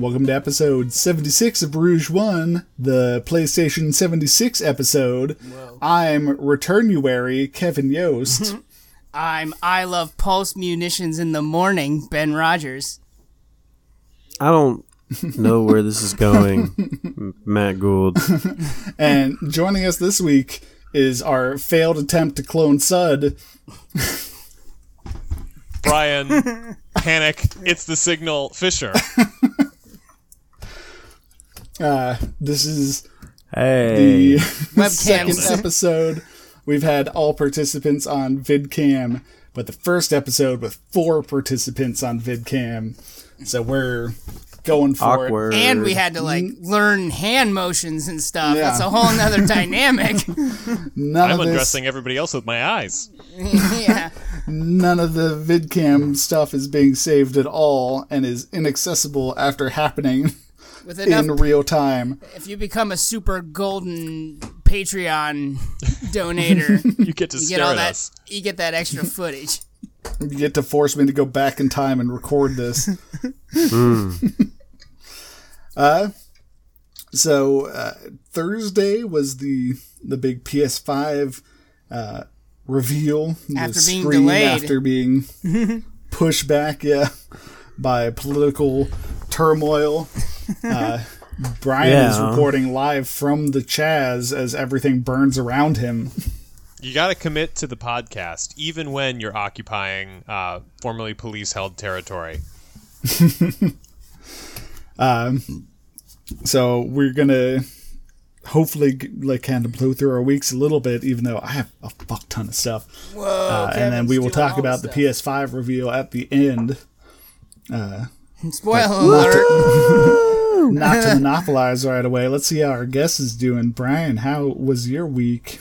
Welcome to episode 76 of Rouge One, the PlayStation 76 episode. I'm Returnuary Kevin Yost. I'm I love pulse munitions in the morning, Ben Rogers. I don't know where this is going, Matt Gould. and joining us this week is our failed attempt to clone Sud. Brian, panic, it's the signal, Fisher. Uh, this is Hey, the Webcam second episode. We've had all participants on VidCam, but the first episode with four participants on VidCam. So we're going for awkward. And we had to like learn hand motions and stuff. Yeah. That's a whole nother dynamic. None I'm of this, everybody else with my eyes. yeah. none of the VidCam stuff is being saved at all, and is inaccessible after happening With enough in real time. if you become a super golden Patreon donator, You get to you stare get all at that us. you get that extra footage. You get to force me to go back in time and record this. uh, so uh, Thursday was the the big PS5 uh, reveal. After the being screen delayed. after being pushed back, yeah, by political turmoil. Uh, Brian is Yeah. reporting live from the Chaz as everything burns around him. You got to commit to the podcast, even when you're occupying uh, formerly police-held territory. So we're gonna hopefully like kind of blow through our weeks a little bit, even though I have a fuck ton of stuff. Whoa. Uh, and then we will talk doing all about the stuff. PS5 reveal at the end. Spoiler alert. Not to monopolize right away. Let's see how our guest is doing. Brian, how was your week?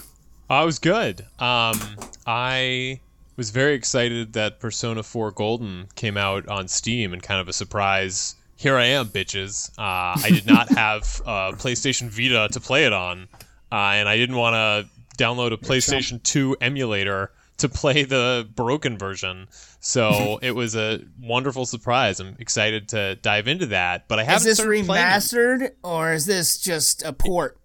I was good. Um, I was very excited that Persona 4 Golden came out on Steam and kind of a surprise. Here I am, bitches. Uh, I did not have a PlayStation Vita to play it on, uh, and I didn't want to download a PlayStation 2 emulator to play the broken version. So it was a wonderful surprise. I'm excited to dive into that, but I haven't this playing it. remastered or is this just a port?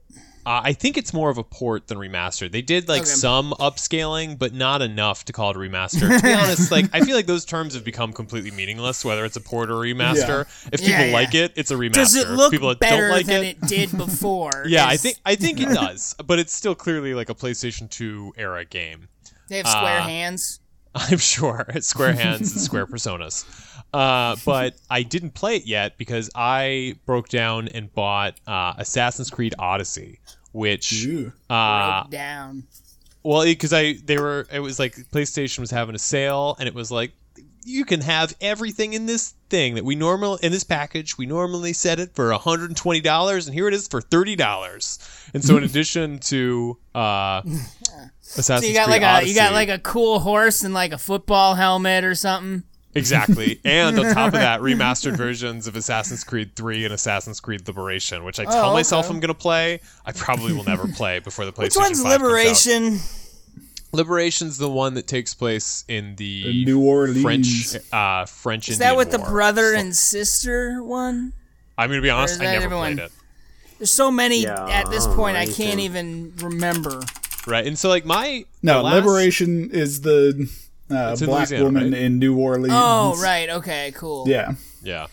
Uh, I think it's more of a port than remastered. They did like Okay. some upscaling, but not enough to call it a remaster. to be honest, like I feel like those terms have become completely meaningless, whether it's a port or a remaster. If people Yeah, yeah. like it, it's a remaster. Does it If look people better don't like than it, it, did before? yeah, I think I think it does, but it's still clearly like a PlayStation 2 era game. They have square uh, hands. I'm sure it's Square Hands and Square Personas. Uh, but I didn't play it yet because I broke down and bought uh, Assassin's Creed Odyssey, which uh, Broke down. Well, because I they were it was like PlayStation was having a sale, and it was like you can have everything in this thing that we normal in this package. We normally set it for hundred and twenty dollars, and here it is for thirty dollars. And so, in addition to uh, Assassin's So you got Creed like a you got like a cool horse and like a football helmet or something. exactly, and on top of that, remastered versions of Assassin's Creed Three and Assassin's Creed Liberation, which I tell Oh, myself. I'm gonna play. I probably will never play before the PlayStation. Which one's 5. Liberation? Liberation's the one that takes place in the In New Orleans. French uh, French Is Indian that with the War. brother and sister one? I'm gonna be honest, I that never everyone? played it. There's so many Yeah, at this point know I can't anything. even remember. Right, and so like my No, last- Liberation is the uh, It's in black Louisiana, woman right? in New Orleans. Oh, right. Okay, cool. Yeah, Yeah.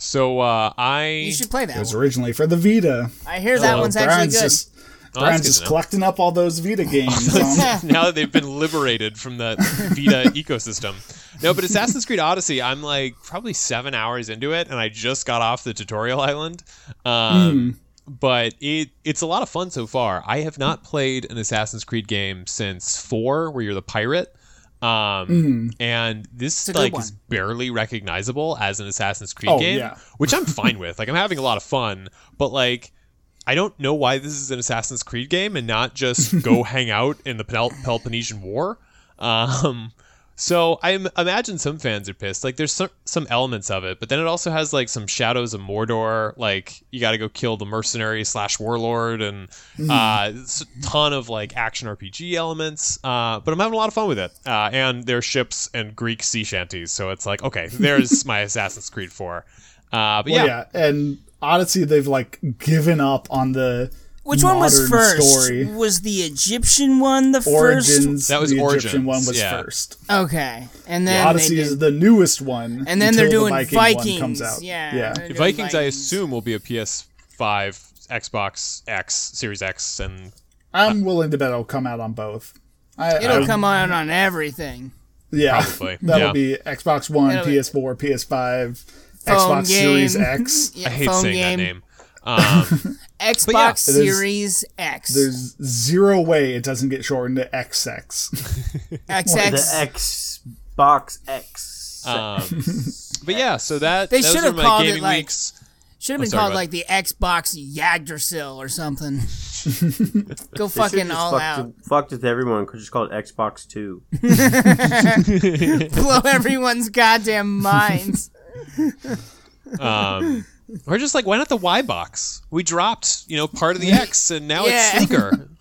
So uh, I You should play that it was one. originally for the Vita. I hear that So one's actually good. Just, Oh, Brian's just collecting up all those Vita games. um, now that they've been liberated from the Vita ecosystem. No, but Assassin's Creed Odyssey, I'm like probably seven hours into it, and I just got off the tutorial island. Um, But it it's a lot of fun so far. I have not played an Assassin's Creed game since four, where you're the pirate. Um, and this like one. is barely recognizable as an Assassin's Creed Oh, game, yeah. which I'm fine with. Like I'm having a lot of fun, but like I don't know why this is an Assassin's Creed game and not just go hang out in the Pel- Peloponnesian War. Um, so I imagine some fans are pissed. Like there's some some elements of it, but then it also has like some Shadows of Mordor. Like you got to go kill the mercenary slash warlord, and uh, it's a ton of like action RPG elements. Uh, but I'm having a lot of fun with it. Uh, and there's ships and Greek sea shanties, so it's like okay, there's my Assassin's Creed 4. Uh, but Well, yeah, yeah. and Odyssey, they've like given up on the Which one was first? story. Was the Egyptian one the Origins. That was the Origins, Egyptian one was yeah. first. first? Okay, and The then Odyssey is the newest one, and then they're until the doing Viking Vikings. one comes out. Yeah, yeah. they're Vikings, I assume, will be a PS5, Xbox X, Series X, and I'm willing to bet it'll come out on both. I, It'll I- come out on everything. Yeah, Probably, that'll yeah. be Xbox One, It'll PS4, PS5, Phone Xbox Series game. X. Yeah, I hate saying game. that name. Um, Xbox yeah, Series X. There's zero way it doesn't get shortened to XX. XX. The Xbox X. um, but yeah, so that They should have called it, gaming like- weeks. Should have been sorry, called bud. like the Xbox Yggdrasil or something. Go They should've fucking just all fucked, out. fucked with everyone. Could just call it Xbox Two. Blow everyone's goddamn minds. Um, or just like why not the Y box? We dropped you know part of the X, and now Yeah. it's sleeker.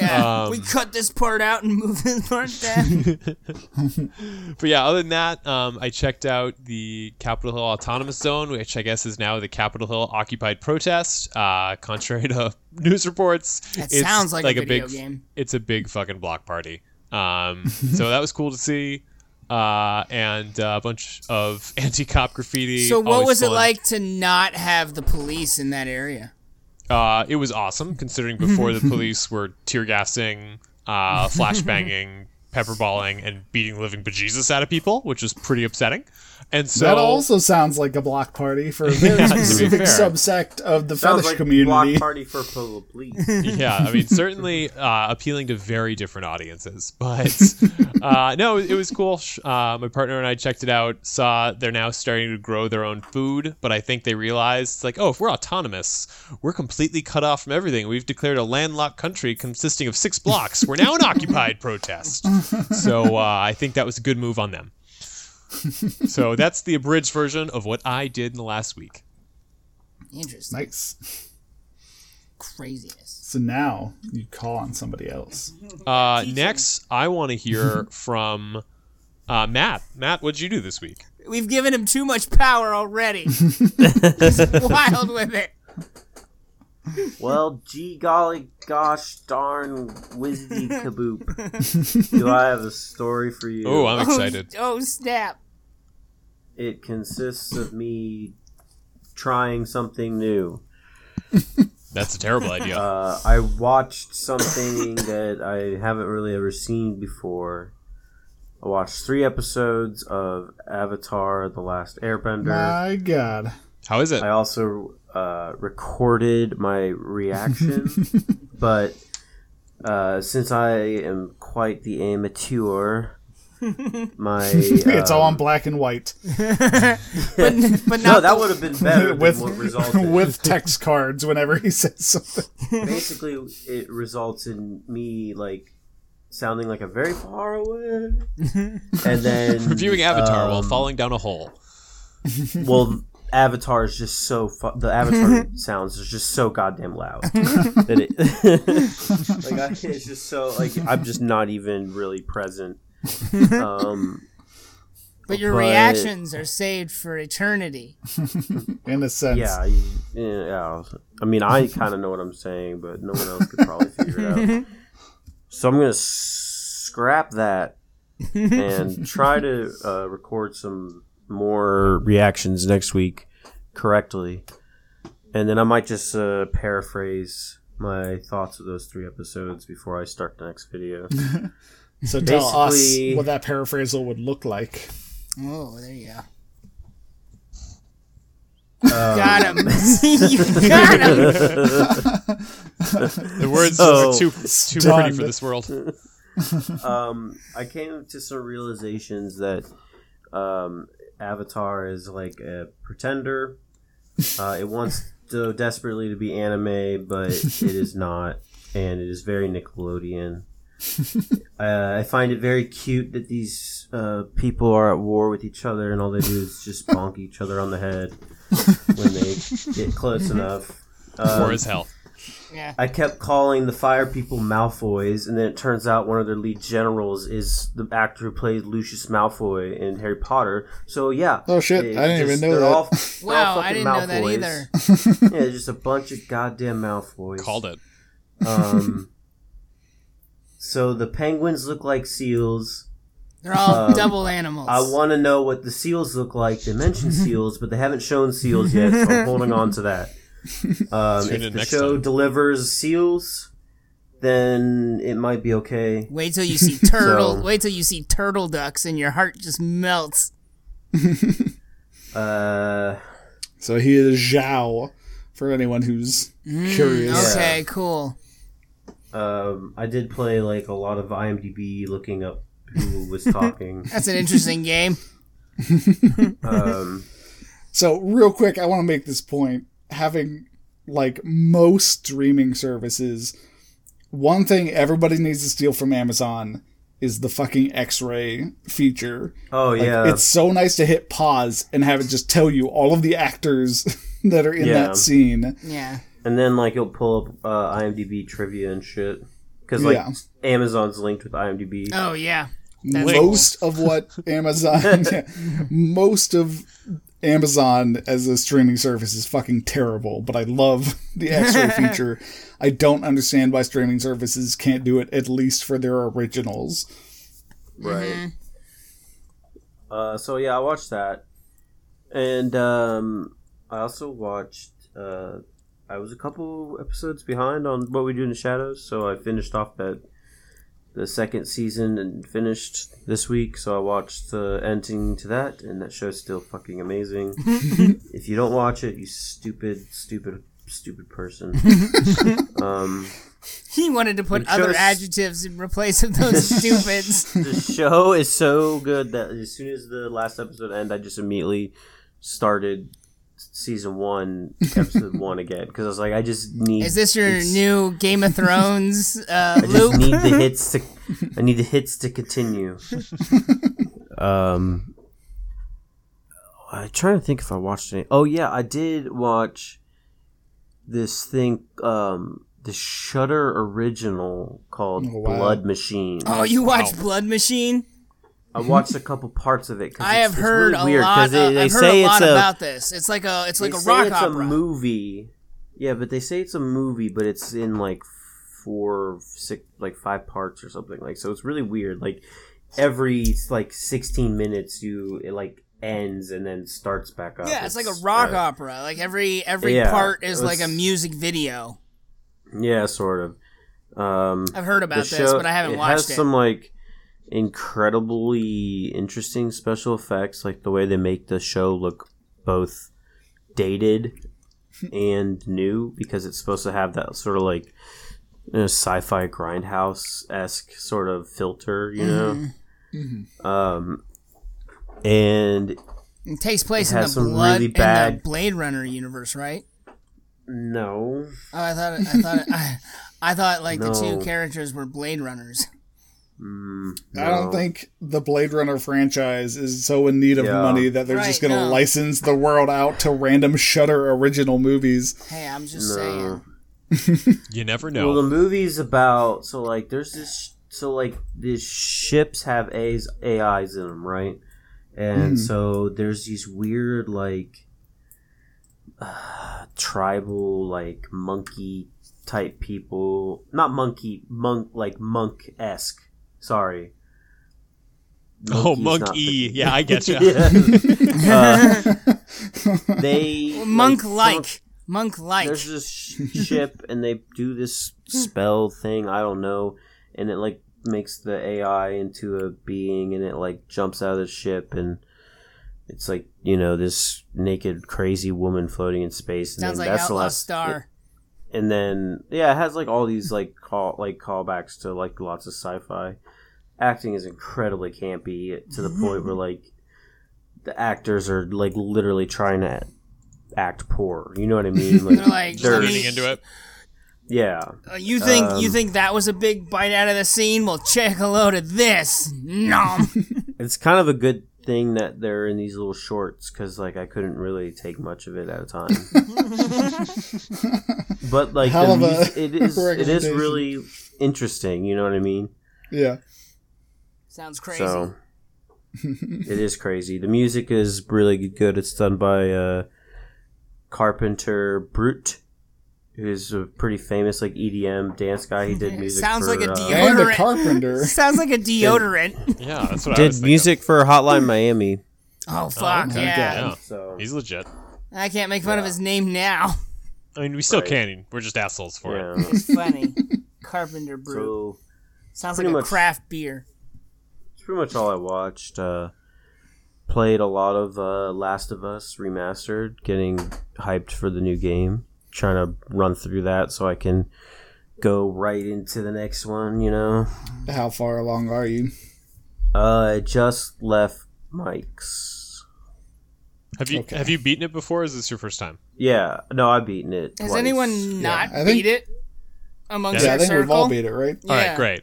Yeah. Um, we cut this part out and move it part down. But yeah, other than that, um, I checked out the Capitol Hill Autonomous Zone, which I guess is now the Capitol Hill Occupied Protest. Uh, contrary to news reports, That it's sounds like, a video big, game. It's a big fucking block party. Um, so that was cool to see. Uh, and uh, a bunch of anti-cop graffiti. So what was it like to not have the police in that area? Uh, it was awesome, considering before the police were tear gassing, uh, flashbanging, pepperballing, and beating living bejesus out of people, which was pretty upsetting. And so that also sounds like a block party for a very Yeah, specific subsect of the Sounds fetish like community. block party for police. yeah, I mean, certainly uh, appealing to very different audiences. But uh, no, it was cool. Uh, my partner and I checked it out. Saw they're now starting to grow their own food, but I think they realized like, oh, if we're autonomous, we're completely cut off from everything. We've declared a landlocked country consisting of six blocks. We're now an occupied protest. So uh, I think that was a good move on them. so that's the abridged version of what I did in the last week. Interesting. Nice. Craziness. So now you call on somebody else. Uh, next, I want to hear from uh, Matt. Matt, what'd you do this week? We've given him too much power already. He's wild with it. Well, gee golly gosh darn whizzzy kaboop. Do I have a story for you? Oh, I'm excited. Oh, oh snap. It consists of me trying something new. That's a terrible idea. Uh, I watched something that I haven't really ever seen before. I watched three episodes of Avatar: The Last Airbender. My God. How is it? I also uh, recorded my reaction, but uh, since I am quite the amateur, my it's all um, on black and white But, but not no, that would have been better with than what resulted. with text cards whenever he says something. Basically, it results in me like sounding like a very far away, and then Reviewing Avatar while um, falling down a hole. Well, Avatar is just so fu- the Avatar sounds is just so goddamn loud that it like I, it's just so like I'm just not even really present. Um, but your but- reactions are saved for eternity. In a sense. yeah, you- yeah. I mean, I kind of know what I'm saying, but no one else could probably figure it out. So I'm gonna s- scrap that and try to uh, record some more reactions next week correctly, and then I might just uh, paraphrase my thoughts of those three episodes before I start the next video. So tell us what that paraphrasal would look like. Oh, there you go. Um, got him. you got him. The words So- are too too pretty for this world. um, I came to some realizations that um, Avatar is like a pretender. Uh, it wants so desperately to be anime, but it is not, and it is very Nickelodeon. uh, I find it very cute that these uh, people are at war with each other, and all they do is just bonk each other on the head when they get close enough. Um, War as hell. Yeah. I kept calling the fire people Malfoys, and then it turns out one of their lead generals is the actor who plays Lucius Malfoy in Harry Potter. So yeah. Oh, shit. it I didn't even know that. all- they're all Wow, I didn't know that either. yeah, just a bunch of goddamn Malfoys. Called it. Um, so the penguins look like seals. They're all Um, double animals. I want to know what the seals look like. They mentioned seals, but they haven't shown seals yet, so I'm holding on to that. Um, if the show time. delivers seals, then it might be okay. Wait till you see turtle. So- Wait till you see turtle ducks, and your heart just melts. Uh, So he is Zhao, for anyone who's curious. Okay, cool. um, I did play like a lot of IMDb looking up who was talking. That's an interesting game. um, So, real quick, I want to make this point. Having, like, most streaming services, one thing everybody needs to steal from Amazon is the fucking X ray feature. oh Like, yeah, It's so nice to hit pause and have it just tell you all of the actors that are in Yeah. that scene. Yeah. and then like you'll pull up uh, IMDb trivia and shit because like Yeah. Amazon's linked with IMDb. Oh yeah. That's most of what Amazon, most of Amazon as a streaming service is fucking terrible, but I love the X-ray feature. I don't understand why streaming services can't do it at least for their originals. Right. Uh, so yeah, I watched that, and um, I also watched. Uh, I was a couple episodes behind on what we do in the shadows, so I finished off that the second season and finished this week. So I watched the ending to that, and that show's still fucking amazing. if you don't watch it, you stupid, stupid, stupid person. um, He wanted to put other adjectives in place of those stupids. the show is so good that as soon as the last episode ended, I just immediately started season one, episode one again because I was like, I just need. Is this your it's- new Game of Thrones uh, I just need the hits to. I need the hits to continue. um, I'm trying to think if I watched any. Oh yeah, I did watch this thing. Um, the Shudder original called Oh, wow. Blood Machine. Oh, you watched Blood Machine? I watched a couple parts of it. 'cause I it's- have it's heard really a lot. They, they I've heard say a lot it's a, about this. It's like a it's like a rock it's opera. a movie. Yeah, but they say it's a movie, but it's in like four, six, like five parts or something. Like, so it's really weird. Like every like sixteen minutes, you it like ends and then starts back up. yeah, it's like a rock uh, opera. Like every every yeah, part is like a music video. Yeah, sort of. Um, I've heard about this, show- but I haven't it watched has it. some like incredibly interesting special effects, like the way they make the show look both dated and new, because it's supposed to have that sort of like you know, sci-fi grindhouse esque sort of filter, you know. Mm-hmm. Um, and It takes place It in the blood really in the Blade Runner universe, right? no, Oh, I thought I thought I, I thought like the two characters were Blade Runners. Mm, I don't think the Blade Runner franchise is so in need of Yeah. money that they're Right, just going to no. license the world out to random Shudder original movies. Hey, I'm just No. saying. You never know. Well, know. the movie's about so like there's this so like these ships have A's AIs in them, right? And Mhm. so there's these weird like uh, tribal like monkey type people, not monkey monk like monk esque. Sorry. oh, Monkey's Monk E. Yeah, I get you. Uh, they Monk like. Monk like. there's this ship and they do this spell thing i don't know and it like makes the ai into a being and it like jumps out of the ship and it's like you know this naked crazy woman floating in space and Sounds then like that's the Outlaw last Star. and then yeah it has like all these like call like callbacks to like lots of sci-fi acting is incredibly campy to the point where like the actors are like literally trying to act poor you know what i mean They're like, Just There's- leaning into it. yeah Uh, you think you Um, think that was a big bite out of the scene? Well, check a load of this. Nom. it's kind of a good thing that they're in these little shorts because like I couldn't really take much of it at a time. but like the of it is it is really interesting. You know what I mean? Yeah. Sounds crazy. So it is crazy. The music is really good. It's done by uh, Carpenter Brut, who's a pretty famous like EDM dance guy. He did music. Sounds for, like a uh, deodorant. And a carpenter. Sounds like a deodorant. Yeah, that's what I was Did thinking. music for Hotline Miami. Oh fuck okay. yeah. Yeah, So he's legit. I can't make fun of his name now. I mean, we still Right. can. We're just assholes for it. yeah. It's funny. Carpenter Brew. So Sounds pretty like a much- craft beer. That's pretty much all I watched. Uh, played a lot of uh, Last of Us Remastered, getting hyped for the new game. Trying to run through that so I can go right into the next one. You know, How far along are you? uh, I just left Mike's. Have you Okay. have you beaten it before? Is this your first time? Yeah, no, I've beaten it. Has twice. anyone not I think- beat it amongst Yeah, I think circle? we've all beat it, right? Yeah. All right, great.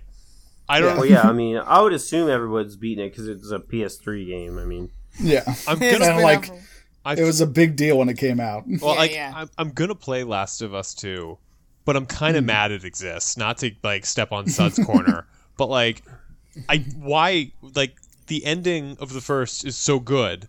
I don't. Well, yeah, I mean, I would assume everyone's beaten it because it's a PS3 game. I mean, Yeah. I'm gonna. And, like, out for- I, It was a big deal when it came out. well, Yeah, like yeah. I'm, I'm gonna play Last of Us 2, but I'm kind of Hmm. mad it exists. Not to like step on Sud's corner, but like, I why like the ending of the first is so good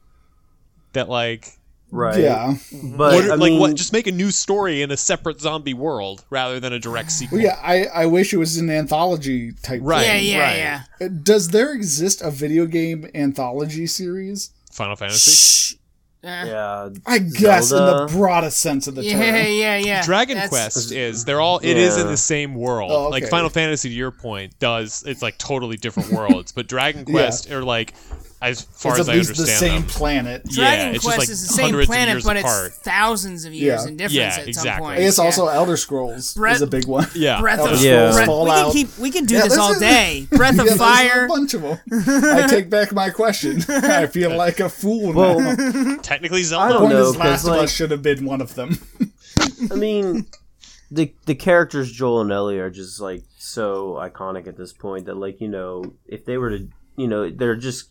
that like right? Yeah. but what, I like what just make a new story in a separate zombie world rather than a direct sequel. Well, yeah, I, I wish it was an anthology type. Right. yeah, yeah, right. yeah. Does there exist a video game anthology series? Final Fantasy. Shh. Uh, yeah, I guess in the broadest sense of the term. yeah, yeah, yeah. Dragon That's- Quest is they're all it is in the same world. Oh, Like. Final Fantasy to your point does it's like totally different worlds, but Dragon Quest are like as far It's as at I least the same them. planet. Dragon yeah, it's Quest just like is the same planet, but apart. it's thousands of years Yeah. in difference Yeah, at some exactly. point. I guess Yeah. also Elder Scrolls Breath- is a big one. Yeah. Breath Elder of Yeah. Breath- we Fallout. can keep we can do Yeah, this this all is- day. Breath of there's Fire. a bunch of them. I take back my question. I feel like a fool Well, now. Technically I Zelda. don't know, is, 'cause, Last of Us should have been one of them. I mean, the the characters Joel and Ellie are just like so iconic at this point that like you know if they were to you know they're just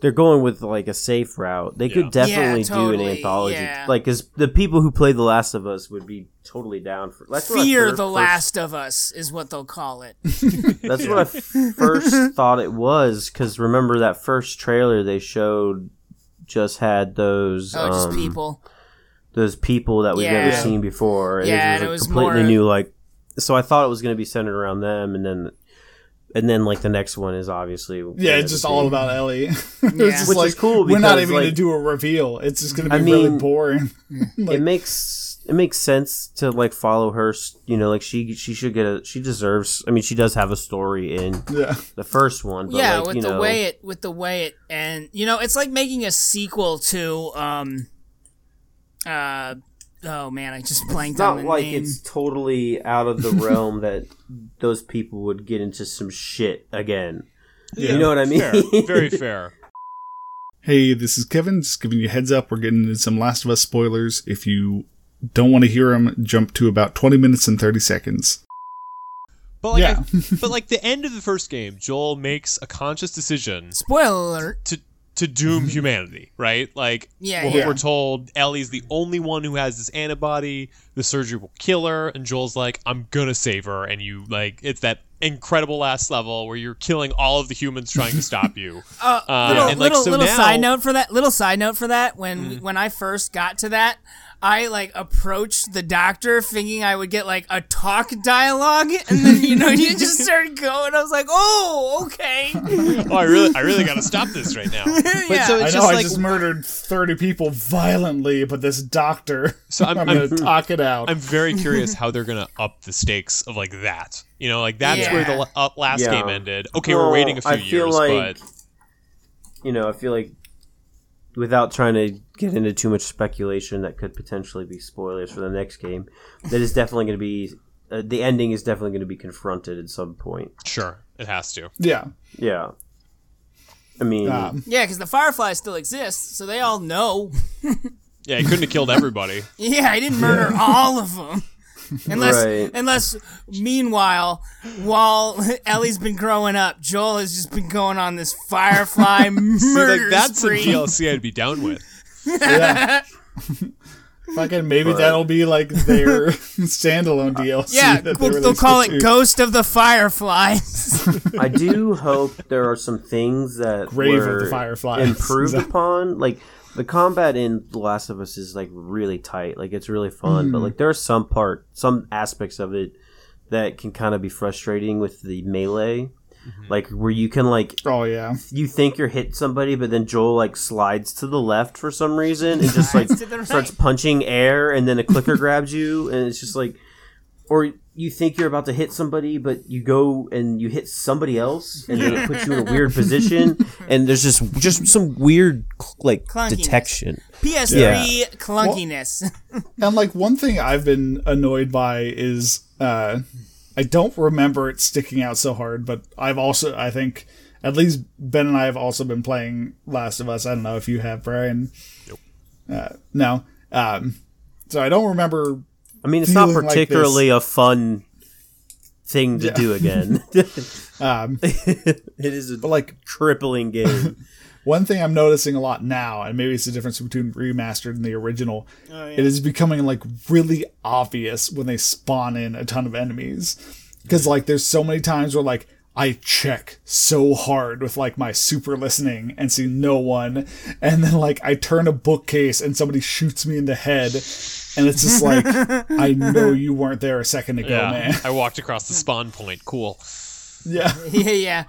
they're going with like a safe route. They Yeah. could definitely Yeah, do an anthology, yeah. like because the people who play The Last of Us would be totally down for. That's what Fear the first- Last of Us is what they'll call it. That's what I f- first thought it was because remember that first trailer they showed just had those Oh, just um, people. those people that we've Yeah. never seen before. Yeah, it and it was, was completely more- new. Like, so I thought it was going to be centered around them, and then, and then like the next one is obviously Yeah, it's just all about Ellie. it's just Which like, is cool Because, we're not because, even gonna do a reveal. It's just going to be I really boring. like, it makes it makes sense to like follow her. You know, like she she should get a she deserves. I mean, she does have a story in yeah. the first one. But yeah, like, with you the know, way it with the way it and you know it's like making a sequel to um uh oh man I just blanked It's on not the like name. it's totally out of the realm that those people would get into some shit again. Yeah. You know what I mean? Fair. Very fair. Hey, this is Kevin. Just giving you a heads up. We're getting into some Last of Us spoilers. If you don't want to hear them, jump to about 20 minutes and 30 seconds. But like Yeah. I- but like the end of the first game, Joel makes a conscious decision Spoiler to to doom humanity, right? Like Yeah, we're, yeah. we're told Ellie's the only one who has this antibody. The surgery will kill her, and Joel's like, "I'm gonna save her." And you like, it's that incredible last level where you're killing all of the humans trying to stop you. Uh, Uh, little and, like, little, so little now- side note for that. Little side note for that. When Mm. when I first got to that, I like approached the doctor thinking I would get like a talk dialogue, and then you know you just started going. I was like, oh, okay. oh, I really, I really gotta stop this right now. But Yeah. so I it's know just I like, just murdered 30 people violently, but this doctor, so I'm, I'm, I'm, going to talk it out. I'm very curious how they're gonna up the stakes of like that. You know, like that's Yeah. where the uh, last Yeah. game ended. Okay, Well, we're waiting a few I feel years, like, but you know, I feel like without trying to get into too much speculation that could potentially be spoilers for the next game, that is definitely going to be uh, the ending is definitely going to be confronted at some point. sure, it has to. yeah. Yeah. I mean, Um, yeah, because the Firefly still exists, so they all know. Yeah, he couldn't have killed everybody. Yeah, he didn't murder all of them. Unless, Right. unless, meanwhile, while Ellie's been growing up, Joel has just been going on this Firefly murder See, like that's some spree. DLC I'd be down with. Yeah. Fucking maybe But- that'll be like their standalone DLC. Yeah, that they we'll, they'll call too. it Ghost of the Fireflies. I do hope there are some things that Grave of the Fireflies. improved Is upon. Like the combat in The Last of Us is like really tight. Like it's really fun, but Mm. like there are some part, some aspects of it that can kind of be frustrating with the melee. Like where you can like Oh yeah, you think you're hitting somebody, but then Joel like slides to the left for some reason and just like Slides to the right. starts punching air, and then a clicker grabs you, and it's just like, or you think you're about to hit somebody, but you go and you hit somebody else, and then it puts you in a weird position, and there's just just some weird like Clunkiness. detection. PS3 clunkiness. and like one thing I've been annoyed by is uh I don't remember it sticking out so hard, but I've also I think at least Ben and I have also been playing Last of Us. I don't know if you have, Brian. Nope. Uh, no. Um, so I don't remember. I mean, it's not Feeling like particularly a fun thing to Yeah. do again. Um, it is a but like crippling game. one thing I'm noticing a lot now, and maybe it's the difference between remastered and the original. Oh, It is becoming like really obvious when they spawn in a ton of enemies, because like there's so many times where like I check so hard with like my super listening and see no one, and then like I turn a bookcase and somebody shoots me in the head, and it's just like I know you weren't there a second ago, Yeah, man. I walked across the spawn point. Cool. Yeah. yeah, yeah.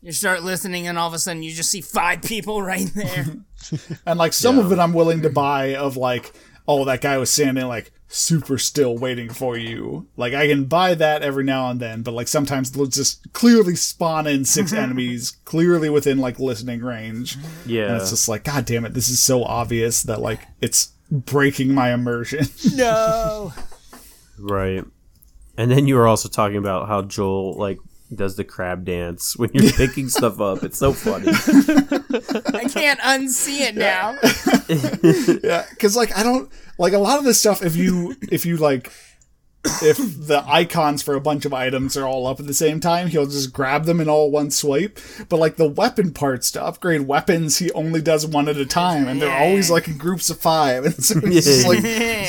You start listening, and all of a sudden you just see five people right there. And like some of it I'm willing to buy of like, oh, that guy was standing like super still waiting for you. Like I can buy that every now and then, but like sometimes they'll just clearly spawn in six enemies clearly within like listening range. And Yeah, it's just like, God damn it, this is so obvious that like it's breaking my immersion. no. Right. And then you were also talking about how Joel like does the crab dance when you're picking stuff up. It's so funny. I can't unsee it now. yeah, because like I don't like a lot of this stuff. If you if you like. If the icons for a bunch of items are all up at the same time, he'll just grab them in all one swipe. But like the weapon parts to upgrade weapons, he only does one at a time, and they're always like in groups of five, and so he's just like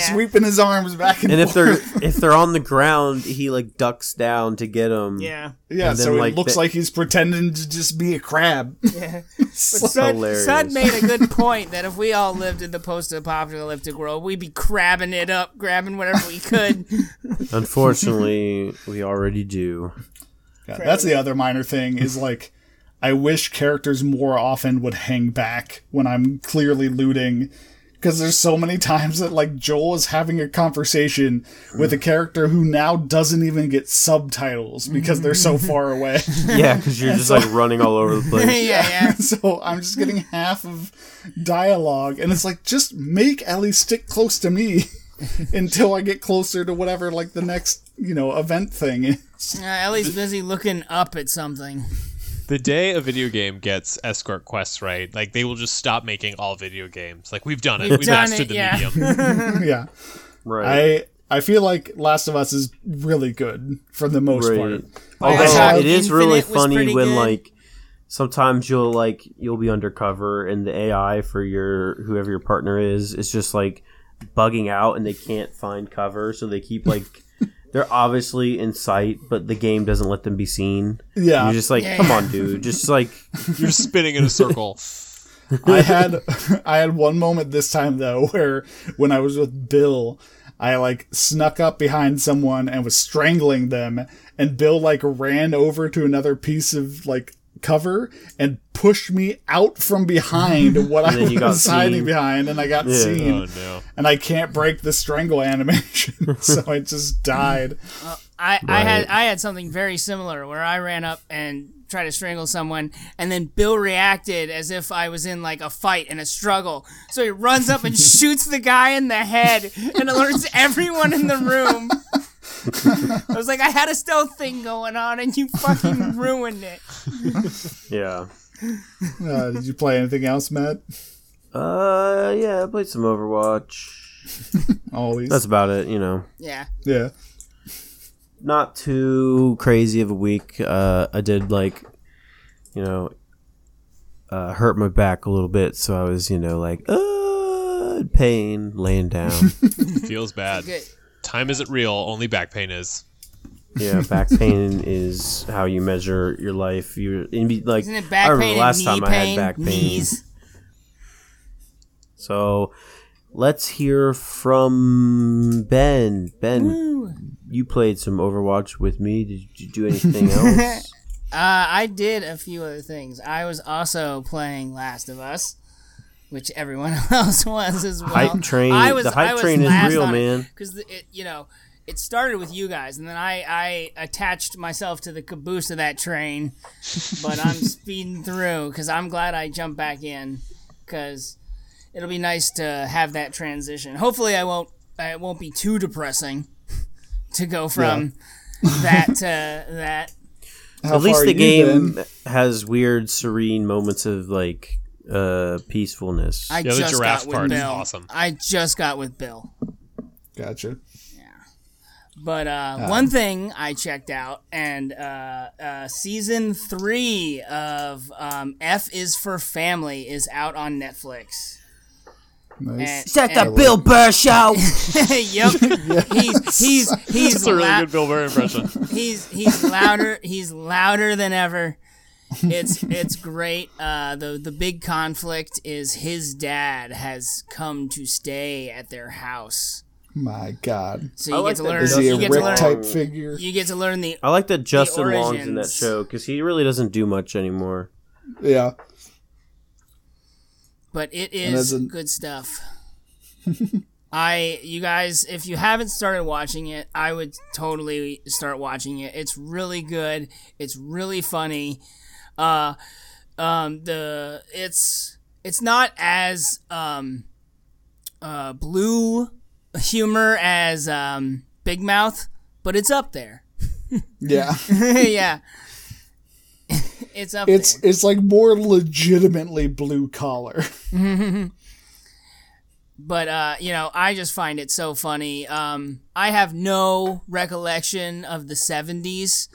sweeping his arms back and, And if they're forth. if they're on the ground, he like ducks down to get them. Yeah. yeah, and so then, it like, looks the- like he's pretending to just be a crab. Yeah. So- Sud, hilarious. Sud made a good point that if we all lived in the post-apocalyptic world, we'd be crabbing it up, grabbing whatever we could. Unfortunately, we already do. Yeah, that's the other minor thing is like I wish characters more often would hang back when I'm clearly looting because there's so many times that like Joel is having a conversation with a character who now doesn't even get subtitles because they're so far away. Yeah, because you're just like running all over the place. yeah, yeah. so I'm just getting half of dialogue and it's like just make Ellie stick close to me until I get closer to whatever like the next, you know, event thing is. Uh, Ellie's busy looking up at something. The day a video game gets escort quests right, like they will just stop making all video games. Like we've done it. We've We've, done mastered it, the yeah. medium. yeah. Right. I I feel like Last of Us is really good for the most Right. part. Although thought it is really Infinite was funny when good. like sometimes you'll like you'll be undercover and the AI for your whoever your partner is is just like bugging out and they can't find cover, so they keep like they're obviously in sight, but the game doesn't let them be seen. Yeah. You're just like, Yeah, come on, dude, just like You're spinning in a circle. I had I had one moment this time though where when I was with Bill, I like snuck up behind someone and was strangling them, and Bill like ran over to another piece of like cover and pushed me out from behind what I then you got was hiding seen. behind, and I got Yeah. seen. Oh no. And I can't break the strangle animation, so I just died. Uh, I, I had I had something very similar where I ran up and tried to strangle someone, and then Bill reacted as if I was in like a fight and a struggle. So he runs up and shoots the guy in the head and alerts everyone in the room. I was like, I had a stealth thing going on, and you fucking ruined it. yeah. Uh, did you play anything else, Matt? Uh, yeah, I played some Overwatch. Always. That's about it. You know, Yeah. yeah. not too crazy of a week. Uh, I did like, you know, uh, hurt my back a little bit, so I was, you know, like, uh, pain, laying down. Feels bad. Good. Time isn't real. Only back pain is. yeah, back pain is how you measure your life. You're like. Isn't it I back remember pain the last time knee I pain? had back pain. Knees. So let's hear from Ben. Ben, you played some Overwatch with me. Did you do anything else? Uh, I did a few other things. I was also playing Last of Us, which everyone else was as well. Hype train- I was, the hype I was train is real, man. Because it, you know, it started with you guys, and then I, I attached myself to the caboose of that train. But I'm speeding through because I'm glad I jumped back in because it'll be nice to have that transition. Hopefully, I won't. It won't be too depressing to go from that to that. How At least the game then? has weird, serene moments of like uh peacefulness. I Yeah, the just giraffe got with part is Bill. awesome. I just got with Bill. Gotcha. Yeah, but uh, one thing I checked out, and uh, uh, season three of um, F is for Family is out on Netflix. Nice. And, and- Bill Burr show. yep, he's he's he's That's a really lou- good Bill Burr impression. he's he's louder he's louder than ever it's it's great uh the the big conflict is his dad has come to stay at their house My God. so you like get to that learn Is he a you Rick learn type figure? you get to learn the I like that Justin Long's in that show because he really doesn't do much anymore. Yeah. but it is And a- good stuff I you guys if you haven't started watching it I would totally start watching it it's really good it's really funny uh um the it's it's not as um uh blue humor as um Big Mouth but it's up there Yeah. yeah it's up It's there it's like more legitimately blue collar. but uh, you know, I just find it so funny. Um, I have no recollection of the '70s.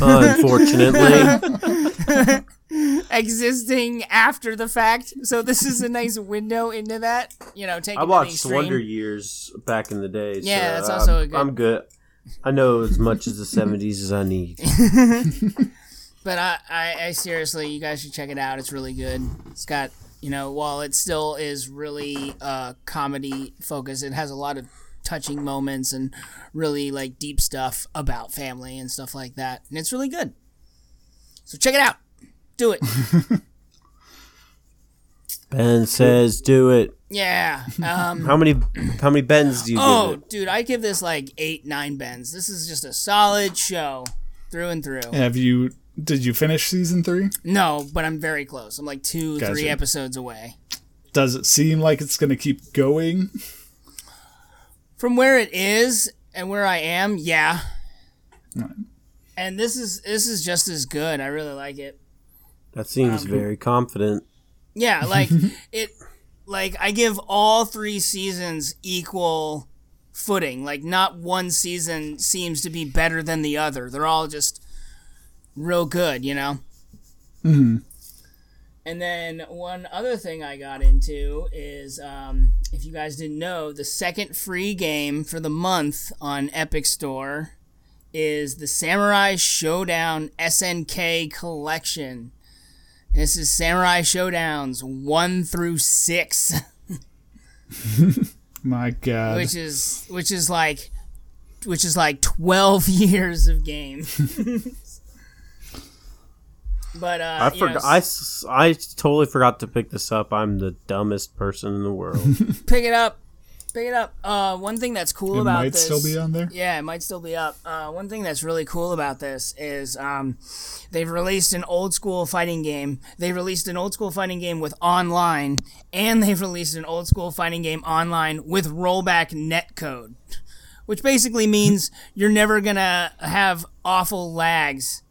Unfortunately, existing after the fact, so this is a nice window into that. You know, taking I watched. Wonder Years back in the day. Yeah, so that's also I'm, a good- I'm good. I know as much as the '70s as I need. But I, I, I seriously, you guys should check it out. It's really good. It's got, you know, while it still is really uh, comedy focused, it has a lot of touching moments and really like deep stuff about family and stuff like that. And it's really good. So check it out. Do it. Ben says, "Do it." Yeah. Um, How many? How many bends do you oh, give it? dude, I give this like eight, nine bends. This is just a solid show through and through. Have you did you finish season three? No, but I'm very close. I'm like two, three episodes away. Does it seem like it's gonna keep going? From where it is and where I am, yeah. And this is this is just as good. I really like it. That seems Um, very confident. Yeah, like it like I give all 3 seasons equal footing. Like not one season seems to be better than the other. They're all just real good, you know. And then one other thing I got into is um, if you guys didn't know, the second free game for the month on Epic Store is the Samurai Shodown SNK Collection. This is Samurai Shodowns 1 through 6, My God. which is which is like which is like 12 years of game. but uh I you know, forgot. I, s- I totally forgot to pick this up. I'm the dumbest person in the world. pick it up. Pick it up. Uh, one thing that's cool about it about might this, still be on there. Yeah, it might still be up. Uh, one thing that's really cool about this is um, they've released an old school fighting game. They released an old school fighting game with online, and they've released an old school fighting game online with rollback netcode, which basically means you're never gonna have awful lags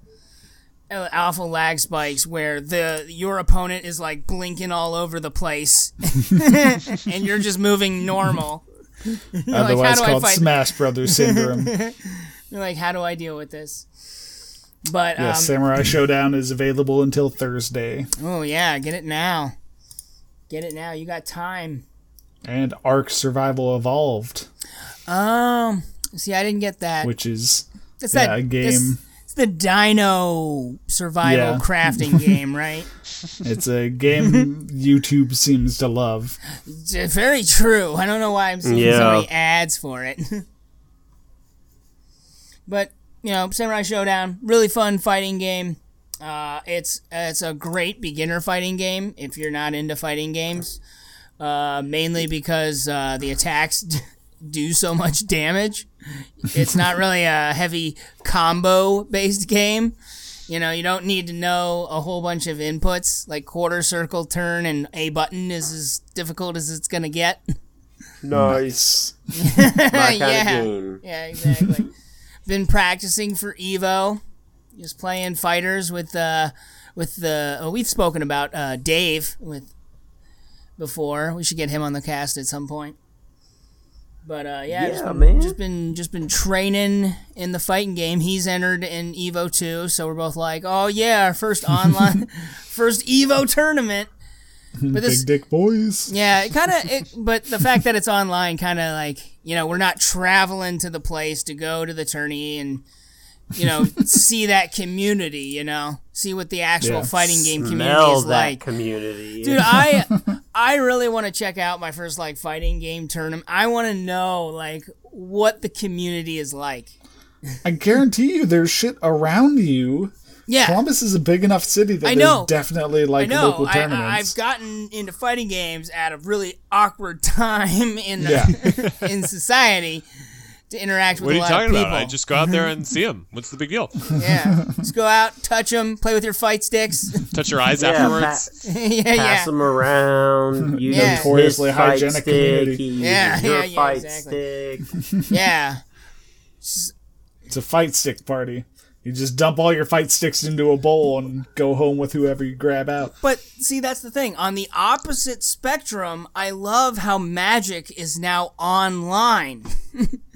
alpha lag spikes where the your opponent is like blinking all over the place and you're just moving normal. Like, Otherwise how called? Smash Brothers syndrome. You're like, how do I deal with this? But yeah, um, Samurai Shodown is available until Thursday, oh yeah, get it now. Get it now. You got time. and Ark Survival Evolved, Um, see, I didn't get that. which is It's yeah, that a game. It's, it's the Dino survival Yeah. crafting game, right? It's a game YouTube seems to love. It's very true. I don't know why I'm seeing so many ads for it. but you know, Samurai Shodown, really fun fighting game. Uh, it's it's a great beginner fighting game if you're not into fighting games. Uh, mainly because uh, the attacks do so much damage. It's not really a heavy combo based game. You know, you don't need to know a whole bunch of inputs like quarter, circle, turn, and A button is as difficult as it's gonna get. Nice. My kind yeah. of game. Yeah, exactly. Been practicing for Evo, just playing fighters with uh with the oh, we've spoken about uh Dave with before. We should get him on the cast at some point. But uh yeah, just been, man. just been just been training in the fighting game. He's entered in Evo too, so we're both like, "Oh yeah, our first online first Evo tournament." But this Big Dick Boys. yeah, it kind of. But the fact that it's online, kind of like you know, we're not traveling to the place to go to the tourney and you know see that community. You know, see what the actual Yeah. fighting game community Smell is that like. community. Dude, I I really want to check out my first like fighting game tournament. I want to know like what the community is like. I guarantee you, there's shit around you. Yeah, Columbus is a big enough city that I know. there's definitely I like know. local I, tournaments. I've gotten into fighting games at a really awkward time in Yeah. in society to interact with What are you talking about? I just go out there and see him. What's the big deal? Yeah, just go out, touch them, play with your fight sticks. Touch your eyes yeah, afterwards. pa- yeah, pass yeah. them around. Use Yeah. his Notoriously fight hygienic stick. community. He uses Yeah, your yeah, yeah, fight exactly. stick. yeah. It's a fight stick party. You just dump all your fight sticks into a bowl and go home with whoever you grab out. But see, that's the thing. On the opposite spectrum, I love how Magic is now online.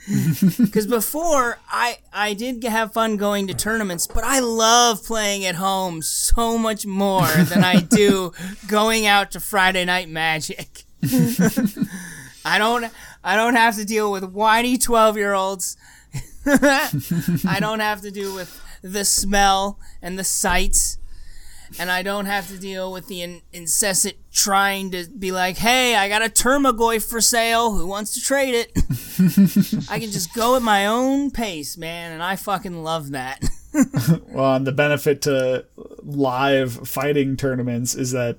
Because before, I I did have fun going to tournaments, but I love playing at home so much more than I do going out to Friday Night Magic. I don't I don't have to deal with whiny twelve year olds. I don't have to deal with the smell and the sights and I don't have to deal with the in- incessant trying to be like, "Hey, I got a Tarmogoyf for sale. Who wants to trade it?" I can just go at my own pace, man, and I fucking love that. Well, and the benefit to live fighting tournaments is that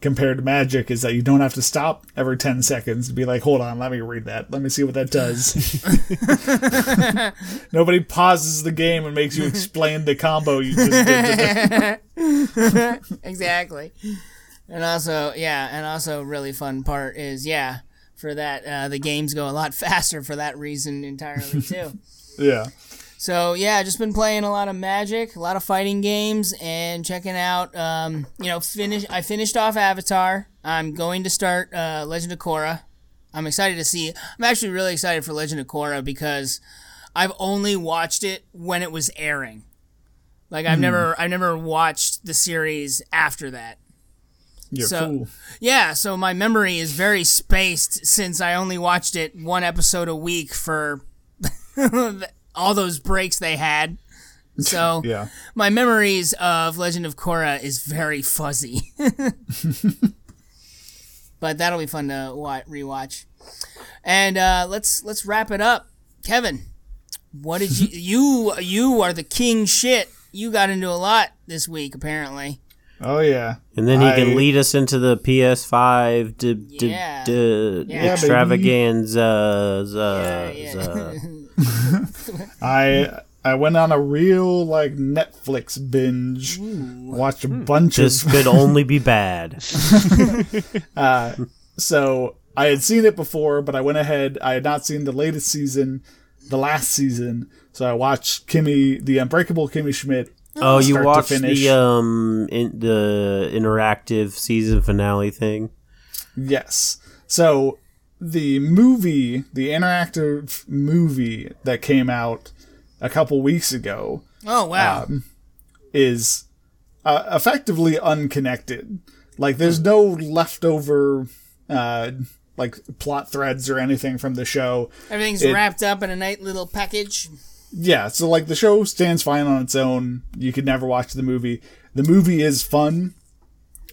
compared to Magic is that you don't have to stop every 10 seconds to be like, hold on, let me read that. Let me see what that does. Nobody pauses the game and makes you explain the combo you just did. Exactly. And also, yeah, and also really fun part is, yeah, for that uh, the games go a lot faster for that reason entirely too. Yeah. So yeah, just been playing a lot of Magic, a lot of fighting games, and checking out. Um, you know, finish. I finished off Avatar. I'm going to start uh, Legend of Korra. I'm excited to see. I'm actually really excited for Legend of Korra because I've only watched it when it was airing. Like I've never, I've never watched the series after that. You're So- fool. Yeah, so my memory is very spaced since I only watched it one episode a week for all those breaks they had. So Yeah. my memories of Legend of Korra is very fuzzy. but that'll be fun to wa- rewatch. And uh, let's let's wrap it up. Kevin, what did you you you are the king shit. You got into a lot this week apparently. Oh, yeah. And then he I- can lead us into the PS5 d- d- Yeah. d- Yeah, extravaganza. Yeah, yeah. za. I. I went on a real like Netflix binge, watched a bunch This of This could only be bad. So I had seen it before, but I went ahead. I had not seen the latest season, the last season. So I watched Kimmy, the Unbreakable Kimmy Schmidt, Oh, you start to watched finish. the um in the interactive season finale thing. Yes. So the movie, the interactive movie that came out a couple weeks ago, Oh wow. is uh, effectively unconnected. Like, there's no leftover, uh, like plot threads or anything from the show. Everything's it- wrapped up in a nice little package. Yeah, so like the show stands fine on its own. You could never watch the movie. The movie is fun.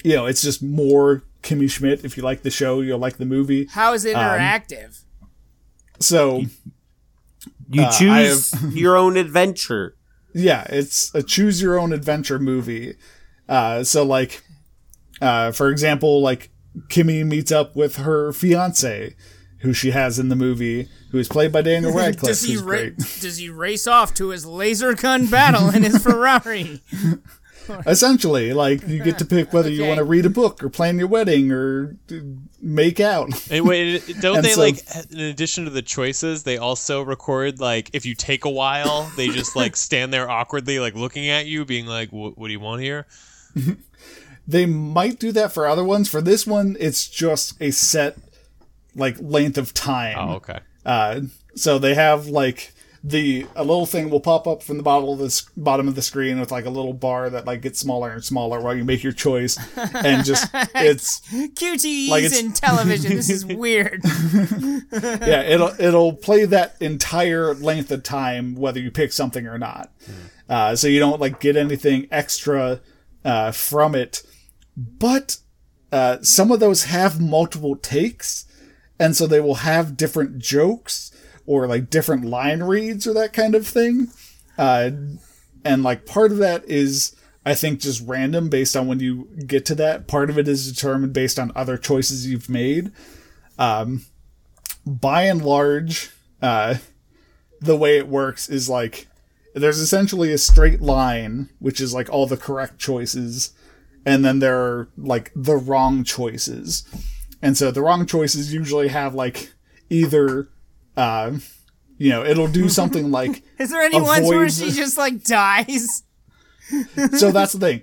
You know, it's just more Kimmy Schmidt. If you like the show, you'll like the movie. How is it Um, interactive? So You Uh, I choose your own adventure. yeah, it's a choose your own adventure movie. Uh, so like, uh, for example, like Kimmy meets up with her fiance, who she has in the movie, who is played by Daniel Radcliffe. does he ra- does he race off to his laser gun battle in his Ferrari? Essentially, like you get to pick whether you want to read a book or plan your wedding or make out. And wait, don't And they so- like in addition to the choices, they also record like if you take a while, they just like stand there awkwardly, like looking at you, being like, "What, what do you want here?" They might do that for other ones. For this one, it's just a set like length of time. Oh, okay. Uh, so they have like the a little thing will pop up from the bottom of the bottom of the screen with like a little bar that like gets smaller and smaller while you make your choice, and just it's QTEs Like it's- in television. This is weird. yeah it'll it'll play that entire length of time whether you pick something or not. Uh, so you don't like get anything extra uh, from it, but uh, some of those have multiple takes, and so they will have different jokes or like different line reads or that kind of thing. Uh, and like part of that is I think just random based on when you get to that. Part of it is determined based on other choices you've made. Um, by and large, uh, the way it works is like there's essentially a straight line, which is like all the correct choices, and then there are like the wrong choices. And so the wrong choices usually have like either, uh, you know, it'll do something like Is there any ones where she just like dies? so that's the thing.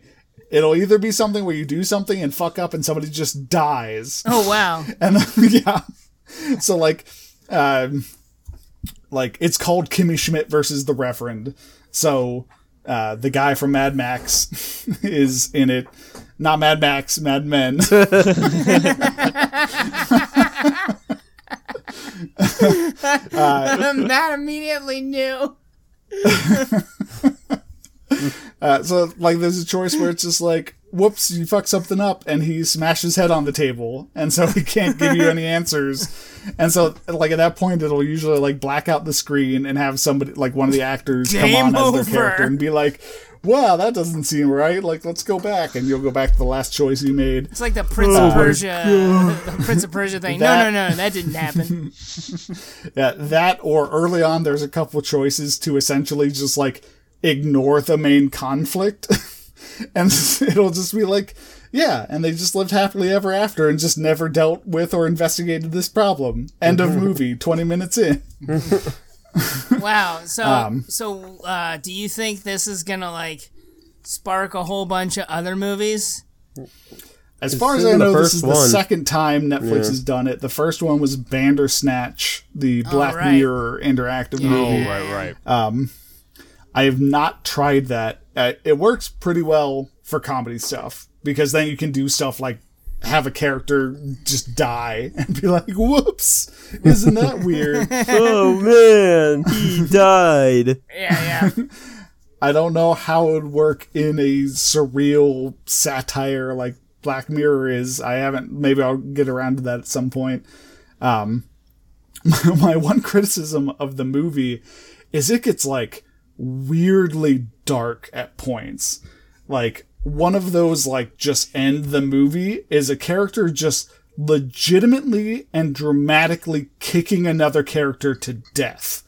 It'll either be something where you do something and fuck up and somebody just dies. Oh wow. And yeah. So like um like it's called Kimmy Schmidt versus the Reverend. So uh the guy from Mad Max is in it. Not Mad Max, Mad Men. Matt immediately knew. Uh, so like there's a choice where it's just like whoops you fuck something up and he smashes his head on the table and so he can't give you any answers and so like at that point it'll usually like black out the screen and have somebody like one of the actors Game come on as their character and be like wow that doesn't seem right like let's go back and you'll go back to the last choice you made It's like the Prince Oh of Persia, the Prince of Persia thing. That- no, no, no, that didn't happen. Yeah, that or early on, there's a couple choices to essentially just like ignore the main conflict, and it'll just be like, yeah, and they just lived happily ever after and just never dealt with or investigated this problem. End of movie. Twenty minutes in. Wow. So, Um, so, uh, do you think this is gonna like spark a whole bunch of other movies? As far as I know, this first is the second time Netflix has done it. The first one was Bandersnatch, the Black right. Mirror interactive Oh, movie. right, right. I have not tried that. Uh, it works pretty well for comedy stuff because then you can do stuff like have a character just die and be like, "Whoops, isn't that weird?" oh man, he died. Yeah, yeah. I don't know how it would work in a surreal satire like Black Mirror is. I haven't. Maybe I'll get around to that at some point. Um, my one criticism of the movie is it gets like weirdly dark at points. Like one of those like just end the movie is a character just legitimately and dramatically kicking another character to death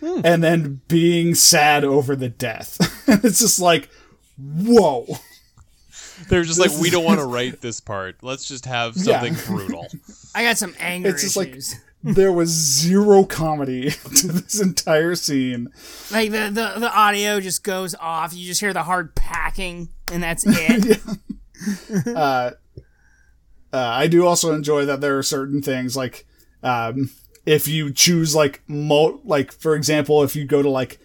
hmm. and then being sad over the death. it's just like, whoa. They're just like, we don't want to write this part. Let's just have Yeah. something brutal. I got some anger It's just like- issues. There was zero comedy to this entire scene. Like the, the the audio just goes off. You just hear the hard packing, and that's it. Uh, I do also enjoy that there are certain things like um, if you choose like mo like for example if you go to like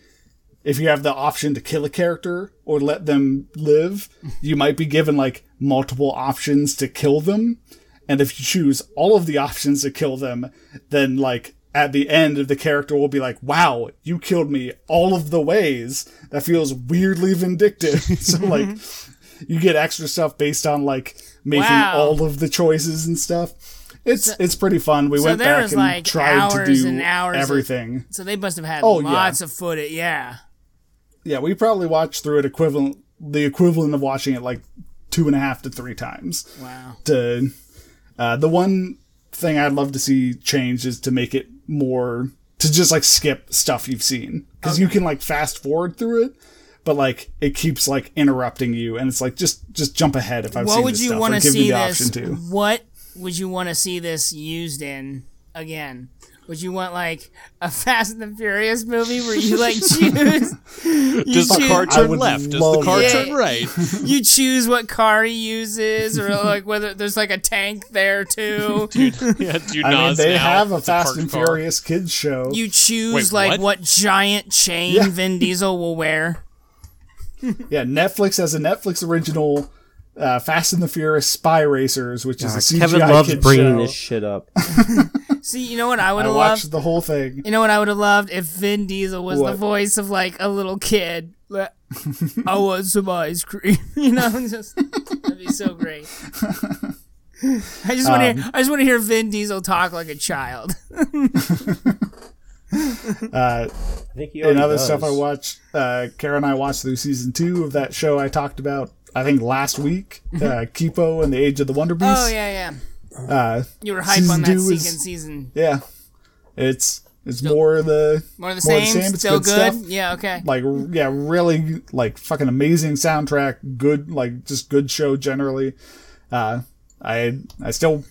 if you have the option to kill a character or let them live, you might be given like multiple options to kill them. And if you choose all of the options to kill them, then like at the end of the character will be like, wow, you killed me all of the ways. That feels weirdly vindictive. so mm-hmm. like you get extra stuff based on like making Wow. all of the choices and stuff. It's it's pretty fun. We so went back and like, tried to do and hours of- everything. So they must have had Oh, yeah. lots of footage. Yeah. Yeah, we probably watched through it equivalent the equivalent of watching it like two and a half to three times. Wow. To uh, the one thing I'd love to see changed is to make it more to just like skip stuff you've seen because you can like fast forward through it, but like it keeps like interrupting you and it's like just just jump ahead if I've What seen would you want to see the this? option to. What would you want to see this used in again? Would you want like a Fast and the Furious movie where you like choose you Does the car turn left? Does the car that. turn right? you choose what car he uses or like whether there's like a tank there too. Dude, yeah, do I mean, they now. have a It's Fast parked and car. Furious kids show. You choose Wait, like what? what giant chain Yeah. Vin Diesel will wear. yeah, Netflix has a Netflix original. Uh, Fast and the Furious Spy Racers, which is a CGI Kevin loves kids bringing show. this shit up. See, you know what I would I have watched loved? the whole thing. You know what I would have loved if Vin Diesel was the voice of like a little kid. I want some ice cream. You know, just that'd be so great. I just want Um, to. I just want to hear Vin Diesel talk like a child. Uh, I think he and other does. stuff I watched. Uh, Kara and I watched through season two of that show I talked about. I think last week, uh, Kipo and the Age of the Wonder Beast. Oh yeah, yeah. Uh, You were hype on that second is- season. yeah, it's it's more the More of the more same. the same, it's Still good good. Yeah. Okay. like yeah, really like fucking amazing soundtrack. Good like just good show generally. Uh, I I still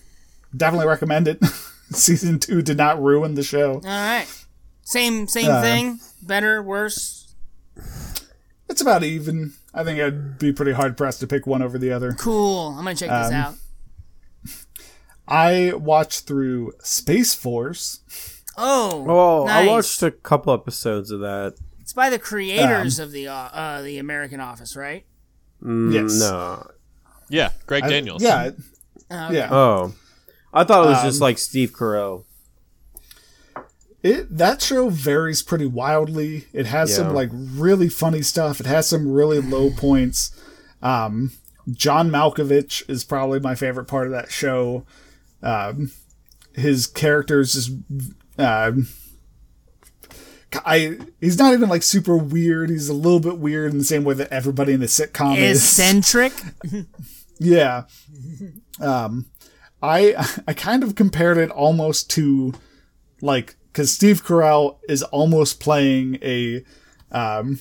definitely recommend it. season two did not ruin the show. All right. Same. Same Uh, thing. Better. Worse. It's about even. I think I'd be pretty hard pressed to pick one over the other. Cool. I'm gonna check this Um, out. I watched through Space Force. Oh. Oh, nice. I watched a couple episodes of that. It's by the creators of the uh, uh, the American Office, right? Mm, Yes. No. Yeah, Greg I- Daniels. yeah, Oh, yeah. Oh. I thought it was just Um, like Steve Carell. It that show varies pretty wildly. It has Yeah. some like really funny stuff. It has some really low points. Um, John Malkovich is probably my favorite part of that show. Um, his characters just um, I he's not even like super weird. He's a little bit weird in the same way that everybody in the sitcom is. Eccentric. Yeah. Um, I I kind of compared it almost to like because Steve Carell is almost playing a um.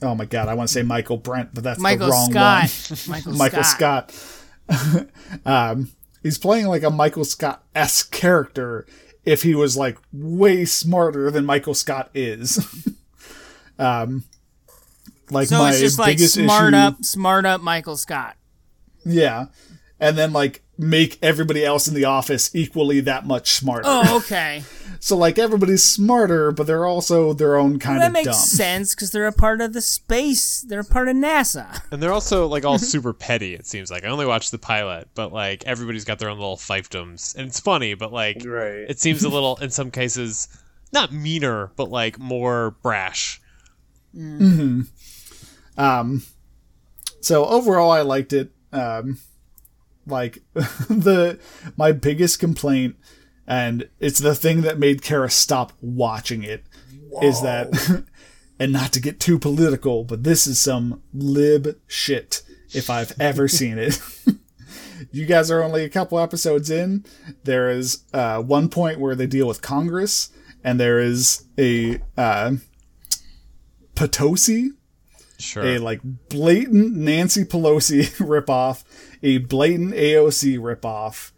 Oh my god, I want to say Michael Brent, but that's Michael the wrong Scott. one. Michael, Michael Scott. Michael Scott. um, he's playing like a Michael Scott s character if he was like way smarter than Michael Scott is. um, like So my it's just like smart issue, up, smart up Michael Scott. yeah, and then like make everybody else in the office equally that much smarter. Oh, okay. So like everybody's smarter, but they're also their own kind of. But that of makes dumb. sense because they're a part of the space. They're a part of NASA. And they're also like all super petty. It seems like I only watched the pilot, but like everybody's got their own little fiefdoms, and it's funny. But like, Right. it seems a little in some cases not meaner, but like more brash. Um, so overall, I liked it. Um, like the my biggest complaint, and it's the thing that made Kara stop watching it, is that, and not to get too political, but this is some lib shit if I've ever seen it. you guys are only a couple episodes in. There is uh, one point where they deal with Congress, and there is a uh, Potosi Sure. a like blatant Nancy Pelosi ripoff, a blatant AOC ripoff,